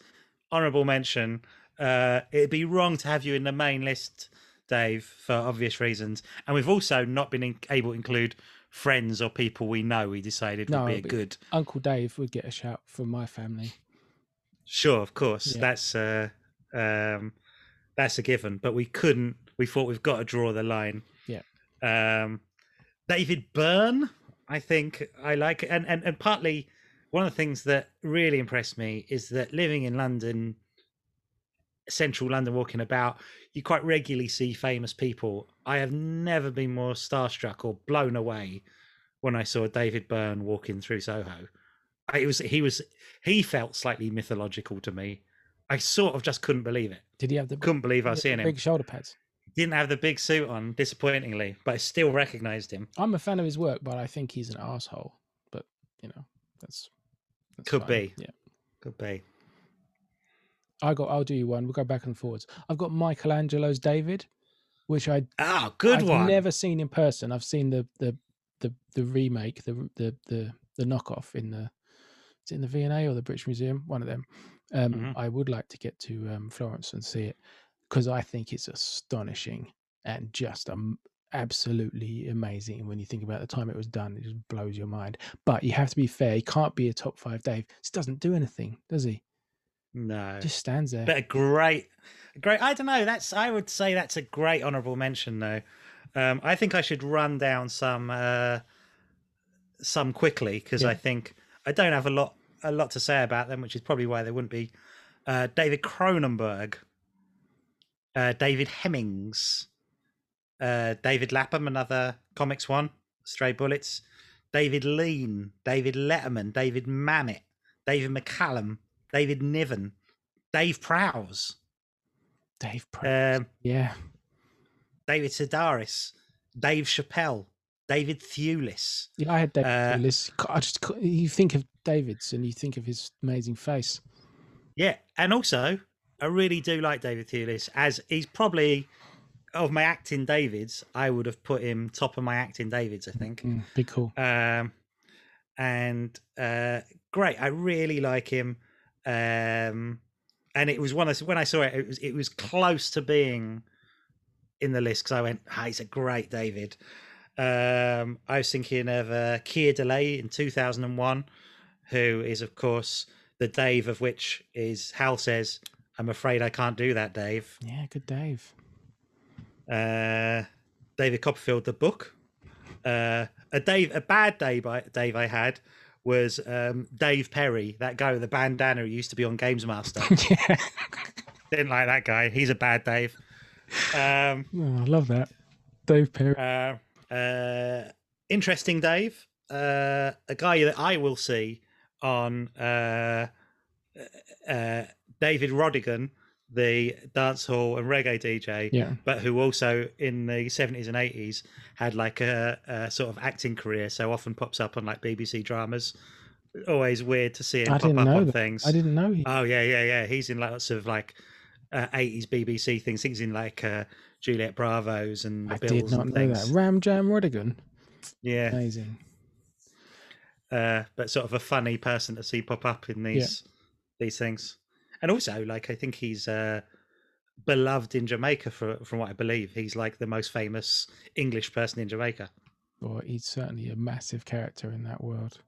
Honourable mention. Uh, it'd be wrong to have you in the main list, Dave, for obvious reasons. And we've also not been in- able to include friends or people we know we decided No, would be a good. Uncle Dave would get a shout from my family. Sure, of course. Yeah. That's uh, um, that's a given. But we couldn't. We thought we've got to draw the line. Yeah. Um, David Byrne, I think I like, it. and and and partly one of the things that really impressed me is that living in London, central London, walking about, you quite regularly see famous people. I have never been more starstruck or blown away when I saw David Byrne walking through Soho. It was he was he felt slightly mythological to me. I sort of just couldn't believe it. Did he have the Couldn't believe I was seeing him. big shoulder pads? Didn't have the big suit on, disappointingly, but I still recognised him. I'm a fan of his work, but I think he's an asshole. But you know, that's, that's Could fine. be. Yeah, Could be. I got. I'll do you one. We'll go back and forwards. I've got Michelangelo's David, which I Ah, good I've one. never seen in person. I've seen the the the the remake, the the the the knockoff in the is it in the V&A or the British Museum, one of them. Um, Mhm. I would like to get to um, Florence and see it because I think it's astonishing and just um, absolutely amazing. When you think about the time it was done, it just blows your mind. But you have to be fair; he can't be a top five Dave. Just doesn't do anything, does he? No. Just stands there. But a great, great. I don't know. That's. I would say that's a great honourable mention, though. Um, I think I should run down some, uh, some quickly because Yeah. I think I don't have a lot, a lot to say about them, which is probably why they wouldn't be. Uh, David Cronenberg, uh, David Hemmings, uh, David Lapham, another comics one, Stray Bullets, David Lean, David Letterman, David Mamet, David McCallum, David Niven, Dave Prowse, Dave. Prowse. um, yeah. David Sedaris, Dave Chappelle, David Thewlis. Yeah, I had David. Uh, Thewlis. I just you think of David's and you think of his amazing face. Yeah, and also I really do like David Thewlis as he's probably of my acting Davids. I would have put him top of my acting Davids. I think. Mm, big cool. um, and uh, great. I really like him. Um, and it was one of when I saw it, it was it was close to being in the list because I went, ah, he's a great David. Um, I was thinking of uh, Keir Dullea in 2001, who is of course the Dave of which is Hal says, "I'm afraid I can't do that, Dave." Yeah, good Dave. Uh, David Copperfield, the book. Uh, a Dave, a bad Dave, I, Dave I had was um, Dave Perry, that guy with the bandana who used to be on Games Master. yeah. Didn't like that guy. He's a bad Dave. Um, Oh, I love that. Dave Perry. uh, uh, interesting Dave, uh, a guy that I will see on uh, uh, David Rodigan, the dancehall and reggae DJ. Yeah. but who also in the 70s and 80s had like a, a sort of acting career so often pops up on like bbc dramas always weird to see him I pop up on that. things I didn't know he. oh yeah yeah yeah he's in lots of like uh, 80s BBC things, He's in like uh, Juliet Bravo's and the I Bills did not and know things. that. Ram Jam Rodigan. Yeah, Amazing. uh, but sort of a funny person to see pop up in these these things, and also like I think he's uh, beloved in Jamaica for from what I believe. He's like the most famous English person in Jamaica. Or he's certainly a massive character in that world.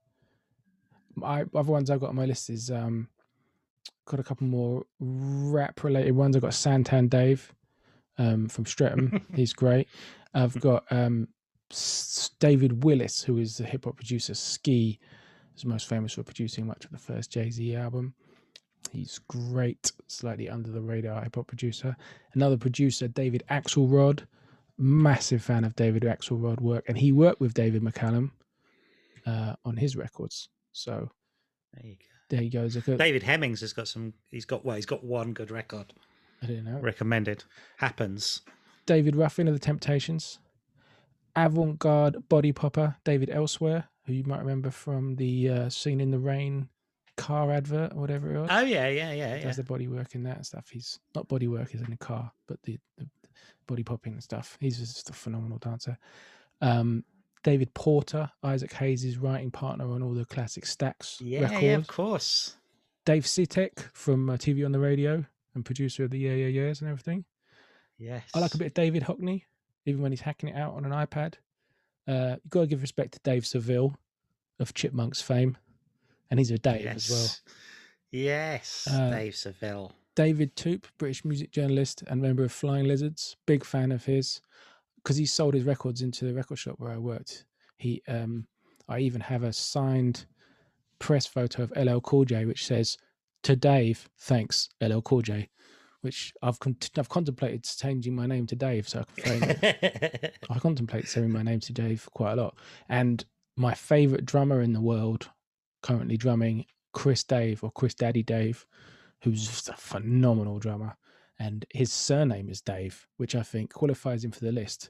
My other ones I've got on my list is um got a couple more rap related ones. I've got Santan Dave um from Streatham. He's great. I've got um David Willis, who is the hip hop producer. Ski is most famous for producing much of the first Jay Z album. He's great, slightly under the radar hip hop producer. Another producer, David Axelrod, massive fan of David Axelrod work, and he worked with David McCallum uh, on his records. So There you go. there he goes. David Hemmings has got some. He's got well. He's got one good record I don't know. recommended. Happens. David Ruffin of the Temptations, avant garde body popper David Elsewhere, who you might remember from the uh, Singing in the Rain car advert or whatever it was. Oh yeah, yeah, yeah, yeah. Does the body work in that and stuff. He's not body work is in a car, but the, the body popping and stuff. He's just a phenomenal dancer. Um, David Porter, Isaac Hayes' writing partner on all the classic Stax Yeah, records. yeah, of course. Dave Sitek from uh, TV on the Radio and producer of the Yeah Yeah Yeahs and everything. Yes. I like a bit of David Hockney, even when he's hacking it out on an iPad. Uh, you've got to give respect to Dave Seville of Chipmunks fame, and he's a Dave yes. as well. Yes, Uh, Dave Seville. David Toop, British music journalist and member of Flying Lizards, big fan of his because he sold his records into the record shop where I worked. He, um, I even have a signed press photo of LL Cool J, which says "To Dave, thanks LL Cool J," which I've con- I've contemplated changing my name to Dave so I can frame it. I contemplate saying my name to Dave quite a lot. And my favorite drummer in the world, currently drumming, Chris Dave or Chris Daddy Dave, who's just a phenomenal drummer. And his surname is Dave, which I think qualifies him for the list,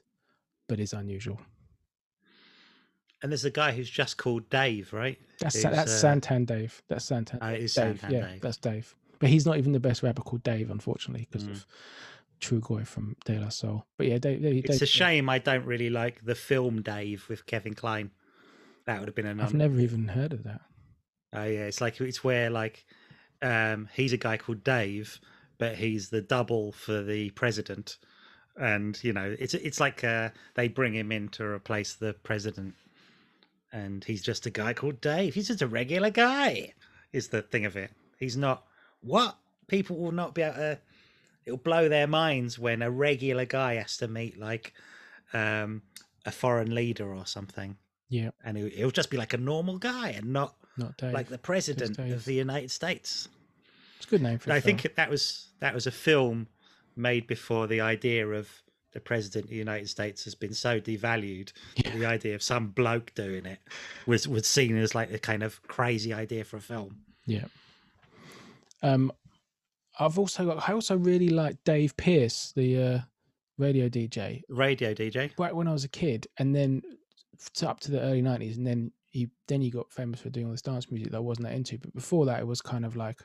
but is unusual. and there's a guy who's just called Dave, right? That's Who's, that's uh, Santan Dave. That's Santan. Is Dave. Santan yeah, Dave. that's Dave. But he's not even the best rapper called Dave, unfortunately, because Mm. of Trugoy from De La Soul. But yeah, Dave. Dave It's a shame I don't really like the film Dave with Kevin Kline. That would have been another. I've never even heard of that. Oh yeah, it's like it's where like um he's a guy called Dave, but he's the double for the president, and you know it's it's like uh they bring him in to replace the president, and he's just a guy called Dave. He's just a regular guy. Is the thing of it? He's not what people will not be able to. It'll blow their minds when a regular guy has to meet like um a foreign leader or something, Yeah, and he'll, he'll just be like a normal guy and not not Dave. like the president of the United States. it's a good name for. I film. think that was that was a film made before the idea of the president of the United States has been so devalued. that The idea of some bloke doing it was was seen as like a kind of crazy idea for a film. Yeah. Um, I've also got. I also really like Dave Pearce, the uh, radio DJ, Radio DJ. back when I was a kid, and then up to the early nineties, and then he then he got famous for doing all this dance music that I wasn't that into. But before that, it was kind of like,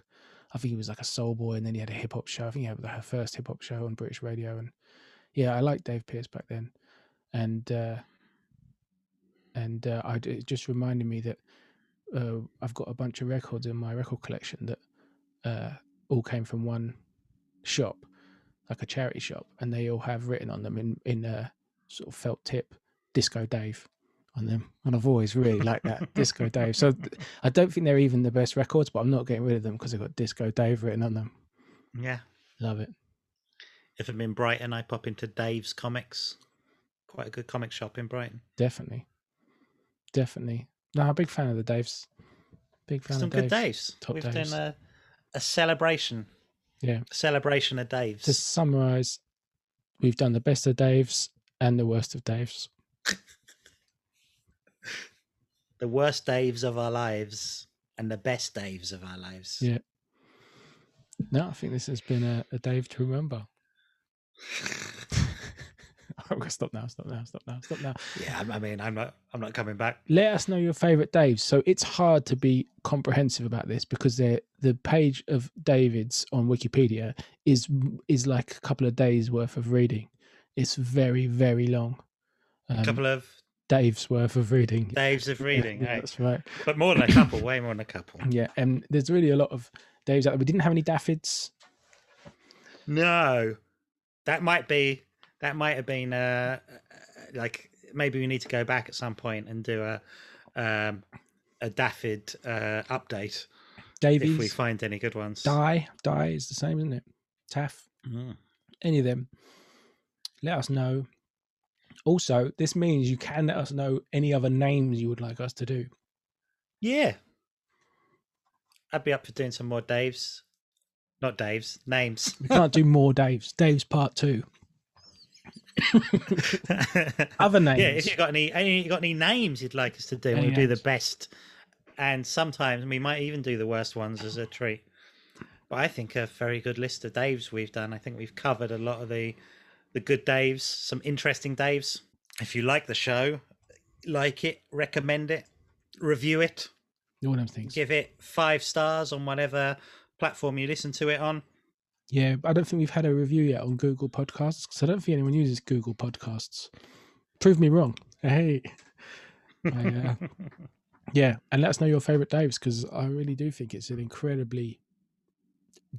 I think he was like a soul boy, and then he had a hip hop show. I think he had her first hip hop show on British radio, and yeah, I liked Dave Pearce back then, and uh, and uh, I it just reminded me that uh, I've got a bunch of records in my record collection that uh, all came from one shop, like a charity shop, and they all have written on them in in a sort of felt tip Disco Dave on them, and I've always really liked that Disco Dave. So I don't think they're even the best records, but I'm not getting rid of them because I've got Disco Dave written on them. Yeah. Love it. If I'm in Brighton, I pop into Dave's Comics. Quite a good comic shop in Brighton. Definitely, definitely. No, I'm a big fan of the Daves. Big fan Some of good Daves. Top We've Daves. done a, a celebration. Yeah. A celebration of Daves. To summarize, we've done the best of Daves and the worst of Daves. the worst Daves of our lives and the best Daves of our lives. Yeah. No, I think this has been a, a Dave to remember. stop now, stop now, stop now, stop now. Yeah, I- mean, I'm not, I'm not coming back. Let us know your favorite Daves. So it's hard to be comprehensive about this because they're, the page of David's on Wikipedia is is like a couple of days worth of reading. It's very very long. A Um, couple of Dave's worth of reading. Dave's of reading, Yeah, eh? that's right. but more than a couple, way more than a couple. Yeah, and there's really a lot of Daves out there. We didn't have any Daffyds. No, that might be, that might have been, uh, like maybe we need to go back at some point and do a, um, a Daffyd uh, update if we find any good ones. Dai, Dai is the same, isn't it? Taff, Mm. any of them. Let us know. Also, this means you can let us know any other names you would like us to do. Yeah, I'd be up for doing some more Daves, not Daves, names. We can't do more Daves. Dave's part two. Other names. Yeah, if you got any, any you got any names you'd like us to do, Any we'll do the best, and sometimes we might even do the worst ones as a treat. But I think a very good list of Daves we've done. I think we've covered a lot of the the good Daves, some interesting Daves. If you like the show, like it, recommend it, review it, all them things. give it five stars on whatever platform you listen to it on. Yeah, I don't think we've had a review yet on Google Podcasts because I don't think anyone uses Google Podcasts. Prove me wrong. Hey. I, uh, yeah, and let us know your favorite Daves because I really do think it's an incredibly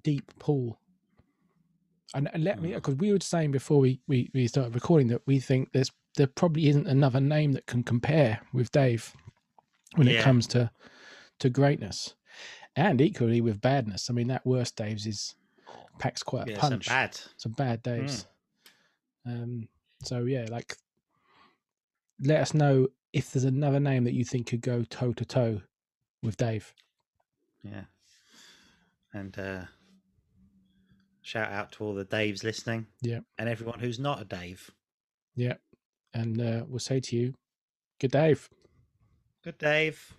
deep pool. And, and let me, because we were saying before we, we, we started recording that we think there's there probably isn't another name that can compare with Dave when it comes to to greatness, and equally with badness. I mean, that worst Dave's is packs quite a yeah, some punch bad. some bad days. Um, so yeah, like let us know if there's another name that you think could go toe to toe with Dave. Yeah. And uh shout out to all the Daves listening. Yeah. And everyone who's not a Dave. Yeah, and uh, we'll say to you, good Dave. Good Dave.